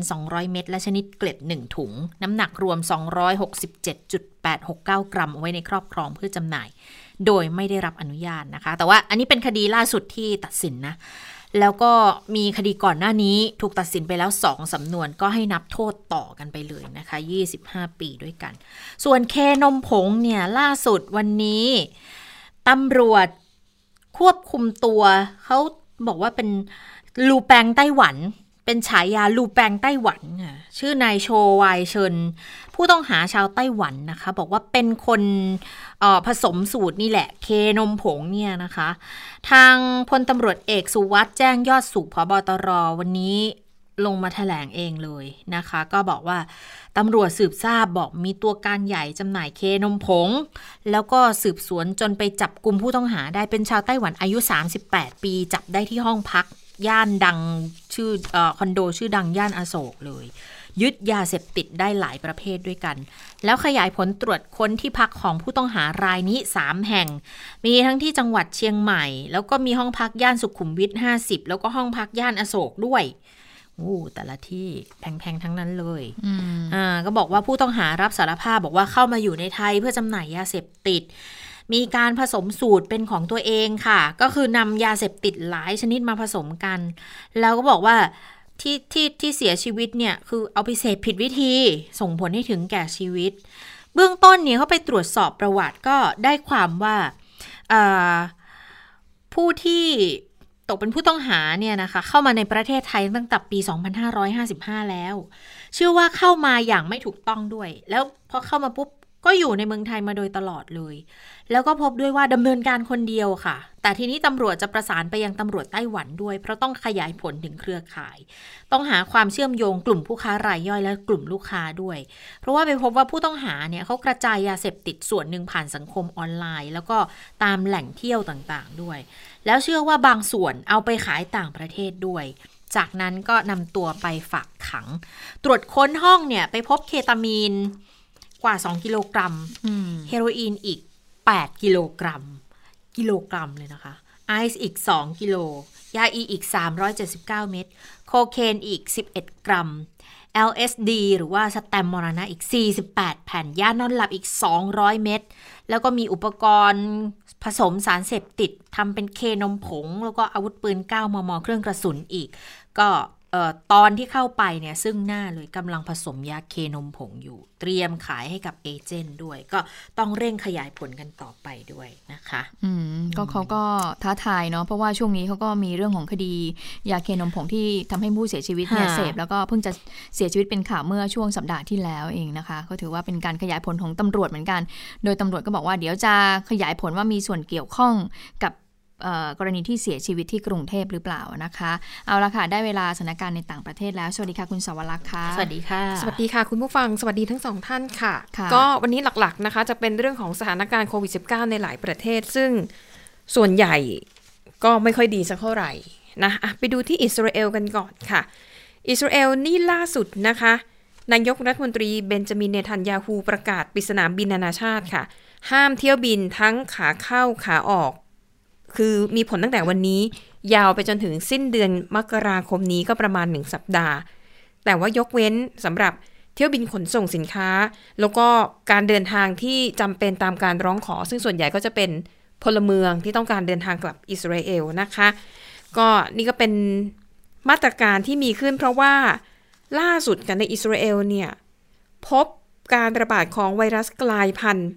2,200 เม็ด และชนิดเกล็ด 1 ถุง น้ำหนักรวม 267.869 กรัมเอาไว้ในครอบครองเพื่อจำหน่าย โดยไม่ได้รับอนุญาตนะคะ แต่ว่าอันนี้เป็นคดีล่าสุดที่ตัดสินนะ แล้วก็มีคดีก่อนหน้านี้ถูกตัดสินไปแล้ว 2สำนวนก็ให้นับโทษต่อกันไปเลยนะคะ 25 ปีด้วยกัน ส่วนเคนมผงเนี่ยล่าสุดวันนี้ตำรวจควบคุมตัว เขาบอกว่าเป็นลูแปงไต้หวัน เป็นฉายาลูแปงไต้หวันอะชื่อนายโชวายเชินผู้ต้องหาชาวไต้หวันนะคะ บอกว่าเป็นคนออผสมสูตรนี่แหละ เคนมผงเนี่ยนะคะ ทางพลตำรวจเอกสุวัสด์แจ้งยอดสุขพบตรวันนี้ลงมาแถลงเองเลยนะคะ ก็บอกว่าตำรวจสืบทราบบอกมีตัวการใหญ่จำหน่ายเคนมผง แล้วก็สืบสวนจนไปจับกลุ่มผู้ต้องหาได้เป็นชาวไต้หวันอายุ 38 ปี จับได้ที่ห้องพัก ย่านดังชื่อเออคอนโดชื่อดังย่านอโศกเลย ยึดยาเสพติดได้หลายประเภทด้วยกัน แล้วขยายผลตรวจค้นที่พักของผู้ต้องหารายนี้ 3 แห่ง มีทั้งที่จังหวัดเชียงใหม่ แล้วก็มีห้องพักย่านสุขุมวิท 50 แล้วก็ห้องพักย่านอโศกด้วยโอ้แต่ละที่แพงๆ ทั้งนั้นเลยอืมอ่าก็บอกว่าผู้ต้องหารับสารภาพบอกว่าเข้ามาอยู่ในไทยเพื่อจำหน่ายยาเสพติด มีการผสมสูตรเป็นของตัวเองค่ะ ก็คือนำยาเสพติดหลายชนิดมาผสมกัน แล้วก็บอกว่าที่ที่ที่เสียชีวิตเนี่ยคือเอาไปเสพผิดวิธีส่งผลให้ถึงแก่ชีวิต เบื้องต้นเนี่ยเขาไปตรวจสอบประวัติก็ได้ความว่าอ่าผู้ที่ตกเป็นผู้ต้องหาเนี่ยนะคะเข้ามาในประเทศไทยตั้งแต่ปี 2555 แล้วเชื่อว่าเข้ามาอย่างไม่ถูกต้องด้วย แล้วพอเข้ามาปุ๊บ ก็อยู่ในเมืองไทยมาโดยตลอดเลย แล้วก็พบด้วยว่าดำเนินการคนเดียวค่ะ แต่ทีนี้ตำรวจจะประสานไปยังตำรวจไต้หวันด้วย เพราะต้องขยายผลถึงเครือข่าย ต้องหาความเชื่อมโยงกลุ่มผู้ค้ารายย่อยและกลุ่มลูกค้าด้วย เพราะว่าไปพบว่าผู้ต้องหาเนี่ยเขากระจายยาเสพติดส่วนหนึ่งผ่านสังคมออนไลน์ แล้วก็ตามแหล่งเที่ยวต่างๆด้วย แล้วเชื่อว่าบางส่วนเอาไปขายต่างประเทศด้วยจากนั้นก็นำตัวไปฝากขัง ตรวจค้นห้องเนี่ยไปพบเคตามีน กว่า 2 กิโลกรัมอืมเฮโรอีนอีก 8 กิโลกรัม กิโลกรัมเลยนะคะ ไอซ์อีก 2 กิโล ยาอีอีก 379 เม็ด โคเคนอีก 11 กรัม LSD หรือว่าสแตมมรณะอีก 48 แผ่น ยานอนหลับอีก 200 เม็ด แล้วก็มีอุปกรณ์ผสมสารเสพติดทำเป็นเคนมผง แล้วก็อาวุธปืน 9 มม เครื่องกระสุนอีก ก็เอ่อ ตอนที่เข้าไปเนี่ยซึ่งหน้าเลยกำลังผสมยาเคนมผงอยู่ เตรียมขายให้กับเอเจนต์ด้วย ก็ต้องเร่งขยายผลกันต่อไปด้วยนะคะ อืมก็เขาก็ท้าทายเนาะเพราะว่าช่วงนี้เขาก็มีเรื่องของคดียาเคนมผงที่ทำให้ผู้เสียชีวิตเนี่ยค่ะเสพแล้วก็เพิ่งจะเสียชีวิตเป็นข่าวเมื่อช่วงสัปดาห์ที่แล้วเองนะคะก็ถือว่าเป็นการขยายผลของตำรวจเหมือนกัน โดยตำรวจก็บอกว่าเดี๋ยวจะขยายผลว่ามีส่วนเกี่ยวข้องกับเอ่อ กรณีที่เสียชีวิตที่กรุงเทพหรือเปล่านะคะ เอาละค่ะ ได้เวลาสถานการณ์ในต่างประเทศแล้ว สวัสดีค่ะคุณสวรักษ์ค่ะ สวัสดีค่ะ สวัสดีค่ะ คุณผู้ฟัง สวัสดีทั้งสองท่านค่ะค่ะก็วันนี้หลักๆนะคะ จะเป็นเรื่องของสถานการณ์โควิด -19 ในหลายประเทศ ซึ่งส่วนใหญ่ก็ไม่ค่อยดีสักเท่าไหร่นะอะไปดูที่อิสราเอลกันก่อนค่ะ อิสราเอลนี่ล่าสุดนะคะนายกรัฐมนตรีเบนจามินเนทันยาฮูประกาศปิดสนามบินนานาชาติค่ะ ห้ามเที่ยวบินทั้งขาเข้าขาออก คือมีผลตั้งแต่วันนี้ ยาวไปจนถึงสิ้นเดือนมกราคมนี้ก็ประมาณหนึ่งสัปดาห์ แต่ว่ายกเว้นสำหรับเที่ยวบินขนส่งสินค้า แล้วก็การเดินทางที่จำเป็นตามการร้องขอ ซึ่งส่วนใหญ่ก็จะเป็นพลเมืองที่ต้องการเดินทางกลับอิสราเอลนะคะ ก็นี่ก็เป็นมาตรการที่มีขึ้นเพราะว่าล่าสุดกันในอิสราเอลเนี่ย พบการระบาดของไวรัสกลายพันธุ์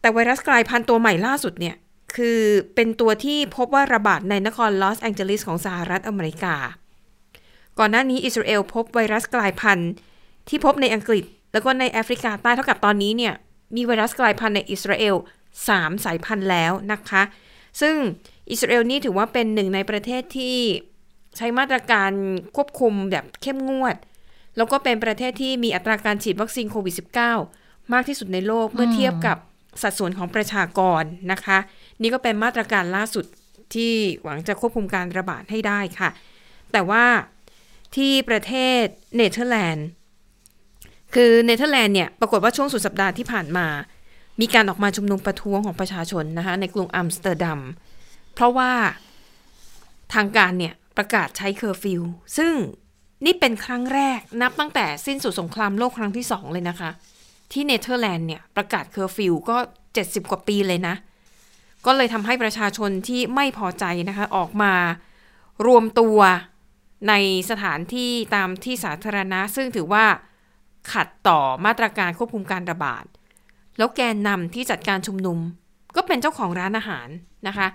แต่ไวรัสกลายพันธุ์ตัวใหม่ล่าสุดเนี่ย คือเป็นตัวที่พบว่าระบาดในนครลอสแองเจลิสของสหรัฐอเมริกา ก่อนหน้านี้อิสราเอลพบไวรัสกลายพันธุ์ที่พบในอังกฤษ แล้วก็ในแอฟริกาใต้เท่ากับตอนนี้เนี่ยมีไวรัสกลายพันธุ์ในอิสราเอล3 สายพันธุ์แล้วนะคะ ซึ่งอิสราเอลนี่ถือว่าเป็นหนึ่งในประเทศที่ใช้มาตรการควบคุมแบบเข้มงวด แล้วก็เป็นประเทศที่มีอัตราการฉีดวัคซีนโควิด -19 มากที่สุดในโลกเมื่อเทียบกับสัดส่วนของประชากรนะคะ นี่ก็เป็นมาตรการล่าสุดที่หวังจะควบคุมการระบาดให้ได้ค่ะ แต่ว่าที่ประเทศเนเธอร์แลนด์ คือเนเธอร์แลนด์เนี่ย ปรากฏว่าช่วงสุดสัปดาห์ที่ผ่านมา มีการออกมาชุมนุมประท้วงของประชาชนนะคะในกรุงอัมสเตอร์ดัม เพราะว่าทางการเนี่ย ประกาศใช้เคอร์ฟิว ซึ่งนี่เป็นครั้งแรกนับตั้งแต่สิ้นสุดสงครามโลกครั้งที่สองเลยนะคะ ที่เนเธอร์แลนด์เนี่ย ประกาศเคอร์ฟิวก็ 70 กว่าปีเลยนะ ก็เลยทำให้ประชาชนที่ไม่พอใจนะคะออกมารวมตัวในสถานที่ตามที่สาธารณะ ซึ่งถือว่าขัดต่อมาตรการควบคุมการระบาด แล้วแกนนำที่จัดการชุมนุม ก็เป็นเจ้าของร้านอาหารนะคะ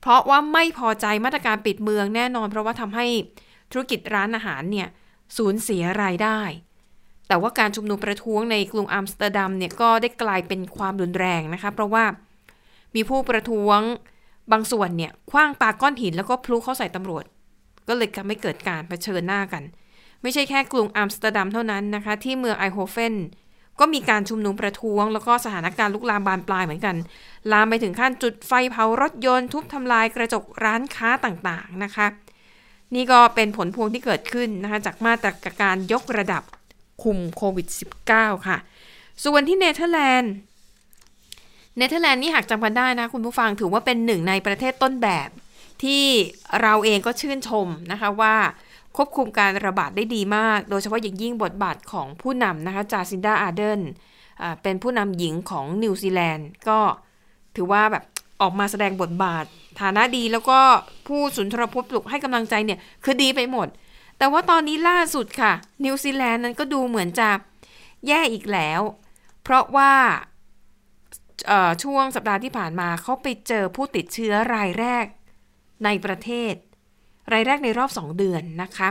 เพราะว่าไม่พอใจมาตรการปิดเมืองแน่นอน เพราะว่าทำให้ธุรกิจร้านอาหารเนี่ยสูญเสียรายได้ แต่ว่าการชุมนุมประท้วงในกรุงอัมสเตอร์ดัมเนี่ยก็ได้กลายเป็นความรุนแรงนะคะ เพราะว่า มีผู้ประท้วงบางส่วนเนี่ยขว้างปาก้อนหินแล้วก็พลุเข้าใส่ตำรวจ ก็เลยทำให้เกิดการเผชิญหน้ากัน ไม่ใช่แค่กรุงอัมสเตอร์ดัมเท่านั้นนะคะ ที่เมืองไอนด์โฮเฟนก็มีการชุมนุมประท้วง แล้วก็สถานการณ์ลุกลามบานปลายเหมือนกัน ลามไปถึงขั้นจุดไฟเผารถยนต์ทุบทำลายกระจกร้านค้าต่างๆนะคะ นี่ก็เป็นผลพวงที่เกิดขึ้นนะคะจากมาตรการยกระดับคุมโควิด -19 ค่ะ ส่วนที่เนเธอร์แลนด์ เนเธอร์แลนด์นี่หากจำกันได้นะคุณผู้ฟังถือว่าเป็นหนึ่งในประเทศต้นแบบ ที่เราเองก็ชื่นชมนะคะว่าควบคุมการระบาดได้ดีมาก โดยเฉพาะอย่างยิ่งบทบาทของผู้นำนะคะจาซินดาอาร์เดิร์นเป็นผู้นำหญิงของนิวซีแลนด์ก็ถือว่าแบบออกมาแสดงบทบาท ฐานะดีแล้วก็ผู้สุนทรพจน์ปลุกให้กำลังใจเนี่ยคือดีไปหมด แต่ว่าตอนนี้ล่าสุดค่ะนิวซีแลนด์นั้นก็ดูเหมือนจะแย่อีกแล้ว เพราะว่า ช่วงสัปดาห์ที่ผ่านมาเขาไปเจอผู้ติดเชื้อรายแรกในประเทศ รายแรกในรอบ 2 เดือนนะคะ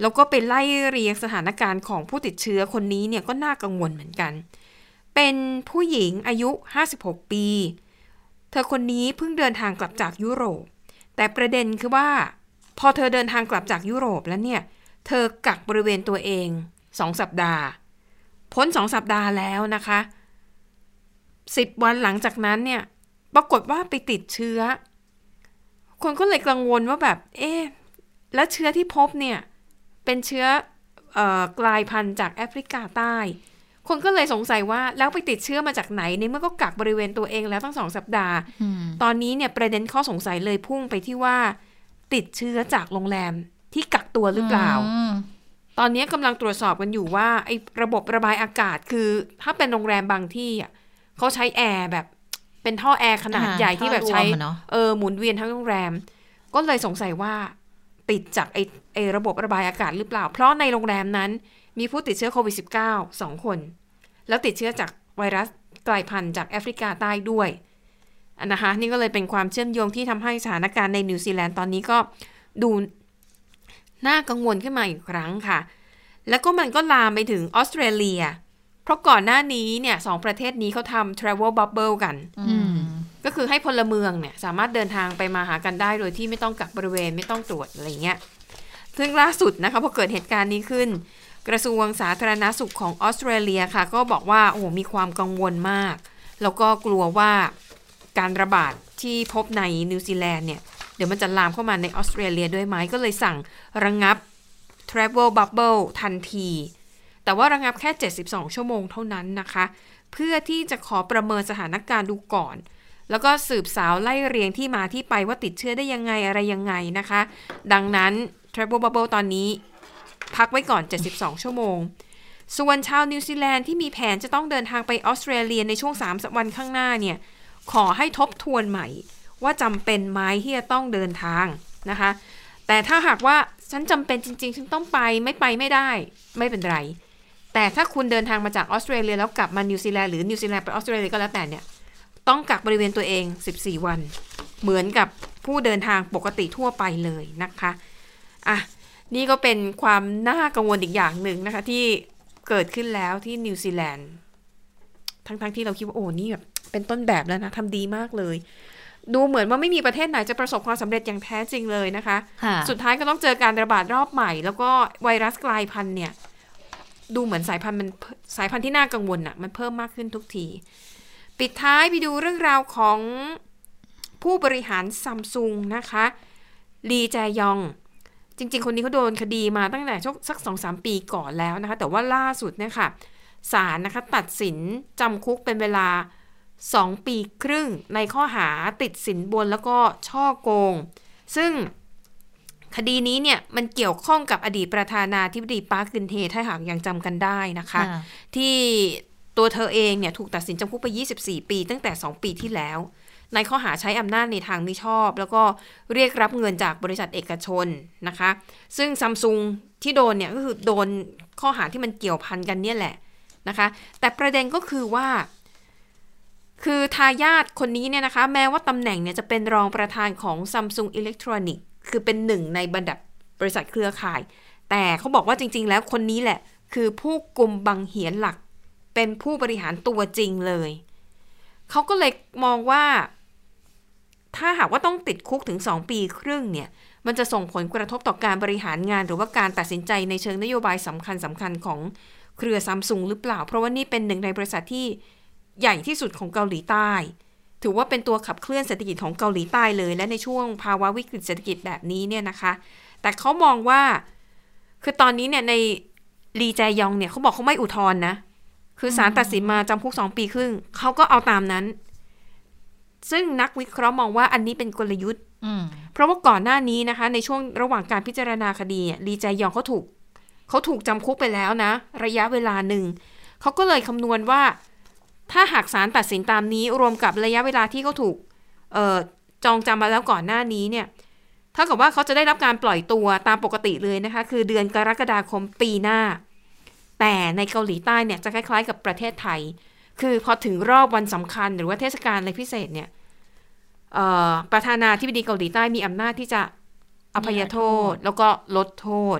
แล้วก็ไปไล่เรียงสถานการณ์ของผู้ติดเชื้อคนนี้เนี่ยก็น่ากังวลเหมือนกัน เป็นผู้หญิงอายุ 56 ปี เธอคนนี้เพิ่งเดินทางกลับจากยุโรป แต่ประเด็นคือว่า พอเธอเดินทางกลับจากยุโรปแล้วเนี่ย เธอกักบริเวณตัวเอง 2 สัปดาห์ พ้น 2 สัปดาห์แล้วนะคะ 10วันหลังจากนั้นเนี่ย ปรากฏว่าไปติดเชื้อ คนก็เลยกังวลว่าแบบ เอ๊ะแล้วเชื้อที่พบเนี่ย เป็นเชื้อเอ่อกลายพันธุ์จากแอฟริกาใต้ คนก็เลยสงสัยว่าแล้วไปติดเชื้อมาจากไหนในเมื่อก็กักบริเวณตัวเองแล้วตั้งสองสัปดาห์อืมตอนนี้เนี่ยประเด็นข้อสงสัยเลยพุ่งไปที่ว่า ติดเชื้อจากโรงแรมที่กักตัวหรือเปล่าอืมตอนนี้กำลังตรวจสอบกันอยู่ว่าไอ้ระบบระบายอากาศคือ ถ้าเป็นโรงแรมบางที่อะ เขาใช้แอร์แบบเป็นท่อแอร์ขนาดอ่าใหญ่ที่แบบใช้ท่อรวมอะเนอะเออหมุนเวียนทั้งโรงแรม ก็เลยสงสัยว่าติดจากไอ้ไอ้ระบบระบายอากาศหรือเปล่า เพราะในโรงแรมนั้น มีผู้ติดเชื้อโควิด -19 สองคน แล้วติดเชื้อจากไวรัสกลายพันธุ์จากแอฟริกาใต้ด้วยอันนะคะนี่ก็เลยเป็นความเชื่อมโยงที่ทำให้สถานการณ์ในนิวซีแลนด์ตอนนี้ก็ดูน่ากังวลขึ้นมาอีกครั้งค่ะ แล้วก็มันก็ลามไปถึงออสเตรเลีย เพราะก่อนหน้านี้เนี่ยสองประเทศนี้เขาทำ travel bubble กันอืมก็คือให้พลเมืองเนี่ยสามารถเดินทางไปมาหากันได้โดยที่ไม่ต้องกักบริเวณไม่ต้องตรวจอะไรเงี้ย ซึ่งล่าสุดนะคะพอเกิดเหตุการณ์นี้ขึ้น กระทรวงสาธารณสุขของออสเตรเลียค่ะ ก็บอกว่าโอ้โหมีความกังวลมาก แล้วก็กลัวว่าการระบาดที่พบในนิวซีแลนด์เนี่ยเดี๋ยวมันจะลามเข้ามาในออสเตรเลียด้วยไหมก็เลยสั่งระงับ Travel Bubble ทันที แต่ว่าระงับแค่ 72 ชั่วโมงเท่านั้นนะคะ เพื่อที่จะขอประเมินสถานการณ์ดูก่อน แล้วก็สืบสาวไล่เรียงที่มาที่ไปว่าติดเชื้อได้ยังไงอะไรยังไงนะคะ ดังนั้น Travel Bubble ตอนนี้ พักไว้ก่อน 72 ชั่วโมง ส่วนชาวนิวซีแลนด์ที่มีแผนจะต้องเดินทางไปออสเตรเลียในช่วง 3 วันข้างหน้าเนี่ย ขอให้ทบทวนใหม่ ว่าจำเป็นไหมที่จะต้องเดินทางนะคะ แต่ถ้าหากว่าฉันจำเป็นจริง ๆ ฉันต้องไปไม่ไปไม่ได้ ไม่เป็นไร แต่ถ้าคุณเดินทางมาจากออสเตรเลียแล้วกลับมานิวซีแลนด์หรือนิวซีแลนด์ไปออสเตรเลียก็แล้วแต่เนี่ยต้องกักบริเวณตัวเอง 14 วัน เหมือนกับผู้เดินทางปกติทั่วไปเลยนะคะอะนี่ก็เป็นความน่ากังวลอีกอย่างหนึ่งนะคะ ที่เกิดขึ้นแล้วที่นิวซีแลนด์ทั้งๆที่เราคิดว่าโอ้นี่แบบเป็นต้นแบบแล้วนะทำดีมากเลย ดูเหมือนว่าไม่มีประเทศไหนจะประสบความสำเร็จอย่างแท้จริงเลยนะคะค่ะสุดท้ายก็ต้องเจอการระบาดรอบใหม่ แล้วก็ไวรัสกลายพันธุ์เนี่ย ดูเหมือนสายพันธุ์มันสายพันธุ์ที่น่ากังวลอะมันเพิ่มมากขึ้นทุกที ปิดท้ายไปดูเรื่องราวของผู้บริหารซัมซุงนะคะลีแจยอง จริง ๆ คนนี้เขาโดนคดีมาตั้งแต่ช่วงสักสองสามปีก่อนแล้วนะคะ แต่ว่าล่าสุดเนี่ยค่ะศาลนะคะตัดสินจำคุกเป็นเวลา 2 ปีครึ่งในข้อหาติดสินบนแล้วก็ช่อโกง ซึ่ง คดีนี้เนี่ยมันเกี่ยวข้องกับอดีตประธานาธิบดีปาร์คกึนเทถ้าหากยังจำกันได้นะคะค่ะที่ตัวเธอเองเนี่ยถูกตัดสินจำคุกไป 24 ปี ตั้งแต่ 2 ปีที่แล้ว ในข้อหาใช้อำนาจในทางมิชอบ แล้วก็เรียกรับเงินจากบริษัทเอกชนนะคะ ซึ่งซัมซุงที่โดนเนี่ยก็คือโดนข้อหาที่มันเกี่ยวพันกันเนี่ยแหละนะคะ แต่ประเด็นก็คือว่า คือทายาทคนนี้เนี่ยนะคะ แม้ว่าตำแหน่งเนี่ยจะเป็นรองประธานของ Samsung Electronics คือเป็นหนึ่งในบรรดาบริษัทเครือข่าย แต่เขาบอกว่าจริง ๆ แล้วคนนี้แหละ คือผู้กลุ่มบังเหียนหลัก เป็นผู้บริหารตัวจริงเลย เขาก็เลยมองว่า ถ้าหากว่าต้องติดคุกถึง 2 ปีครึ่งเนี่ย มันจะส่งผลกระทบต่อการบริหารงาน หรือว่าการตัดสินใจในเชิงนโยบายสำคัญสำคัญของเครือซัมซุงหรือเปล่า เพราะว่านี่เป็นหนึ่งในบริษัทที่ใหญ่ที่สุดของเกาหลีใต้ ถือว่าเป็นตัวขับเคลื่อนเศรษฐกิจของเกาหลีใต้เลย และในช่วงภาวะวิกฤตเศรษฐกิจแบบนี้เนี่ยนะคะ แต่เขามองว่า คือตอนนี้เนี่ยในลีแจยองเนี่ยเขาบอกเขาไม่อุทธรณ์นะ คือศาลตัดสินมาจำคุกสองปีครึ่งเขาก็เอาตามนั้น ซึ่งนักวิเคราะห์มองว่าอันนี้เป็นกลยุทธ์เพราะว่าก่อนหน้านี้นะคะ ในช่วงระหว่างการพิจารณาคดีเนี่ยลีแจยองเขาถูกเขาถูกจำคุกไปแล้วนะ ระยะเวลาหนึ่งเขาก็เลยคำนวณว่า ถ้าหากศาลตัดสินตามนี้รวมกับระยะเวลาที่เขาถูกเอ่อจองจำมาแล้วก่อนหน้านี้เนี่ยเท่ากับว่าเขาจะได้รับการปล่อยตัวตามปกติเลยนะคะ คือเดือนกรกฎาคมปีหน้า แต่ในเกาหลีใต้เนี่ยจะคล้ายๆ กับประเทศไทย คือพอถึงรอบวันสำคัญหรือว่าเทศกาลอะไรพิเศษเนี่ยเอ่อประธานาธิบดีเกาหลีใต้มีอำนาจที่จะอภัยโทษแล้วก็ลดโทษ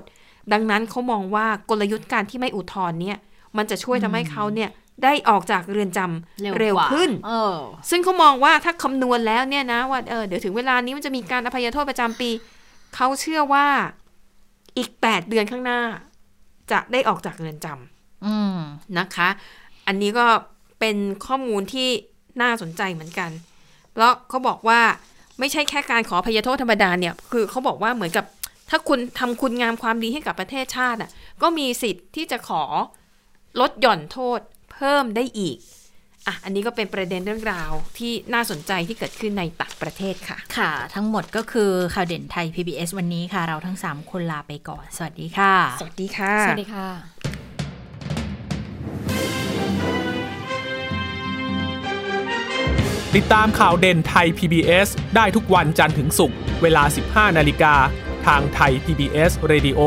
ดังนั้นเขามองว่ากลยุทธ์การที่ไม่อุทธรณ์เนี่ย มันจะช่วยทำให้เขาเนี่ย ได้ออกจากเรือนจำเร็วเร็วกว่าขึ้นเออซึ่งเขามองว่าถ้าคำนวณแล้วเนี่ยนะว่าเออเดี๋ยวถึงเวลานี้มันจะมีการอภัยโทษประจำปี เขาเชื่อว่าอีก 8 เดือนข้างหน้า จะได้ออกจากเรือนจำอืมนะคะ อันนี้ก็เป็นข้อมูลที่น่าสนใจเหมือนกัน เพราะเขาบอกว่าไม่ใช่แค่การขออภัยโทษธรรมดาเนี่ย คือเขาบอกว่าเหมือนกับถ้าคุณทำคุณงามความดีให้กับประเทศชาติอะ ก็มีสิทธิ์ที่จะขอลดหย่อนโทษ เพิ่มได้อีกอะอันนี้ก็เป็นประเด็นเรื่องราวที่น่าสนใจที่เกิดขึ้นในต่างประเทศค่ะ ค่ะ ทั้งหมดก็คือข่าวเด่นไทย PBS วันนี้ค่ะ เราทั้ง 3 คนลาไปก่อน สวัสดีค่ะ สวัสดีค่ะ สวัสดีค่ะ ติดตามข่าวเด่นไทย PBS ได้ทุกวันจันทร์ถึงศุกร์เวลา 15 นาฬิกา ทางไทย PBS Radio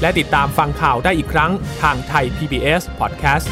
และติดตามฟังข่าวได้อีกครั้งทางไทย PBS Podcast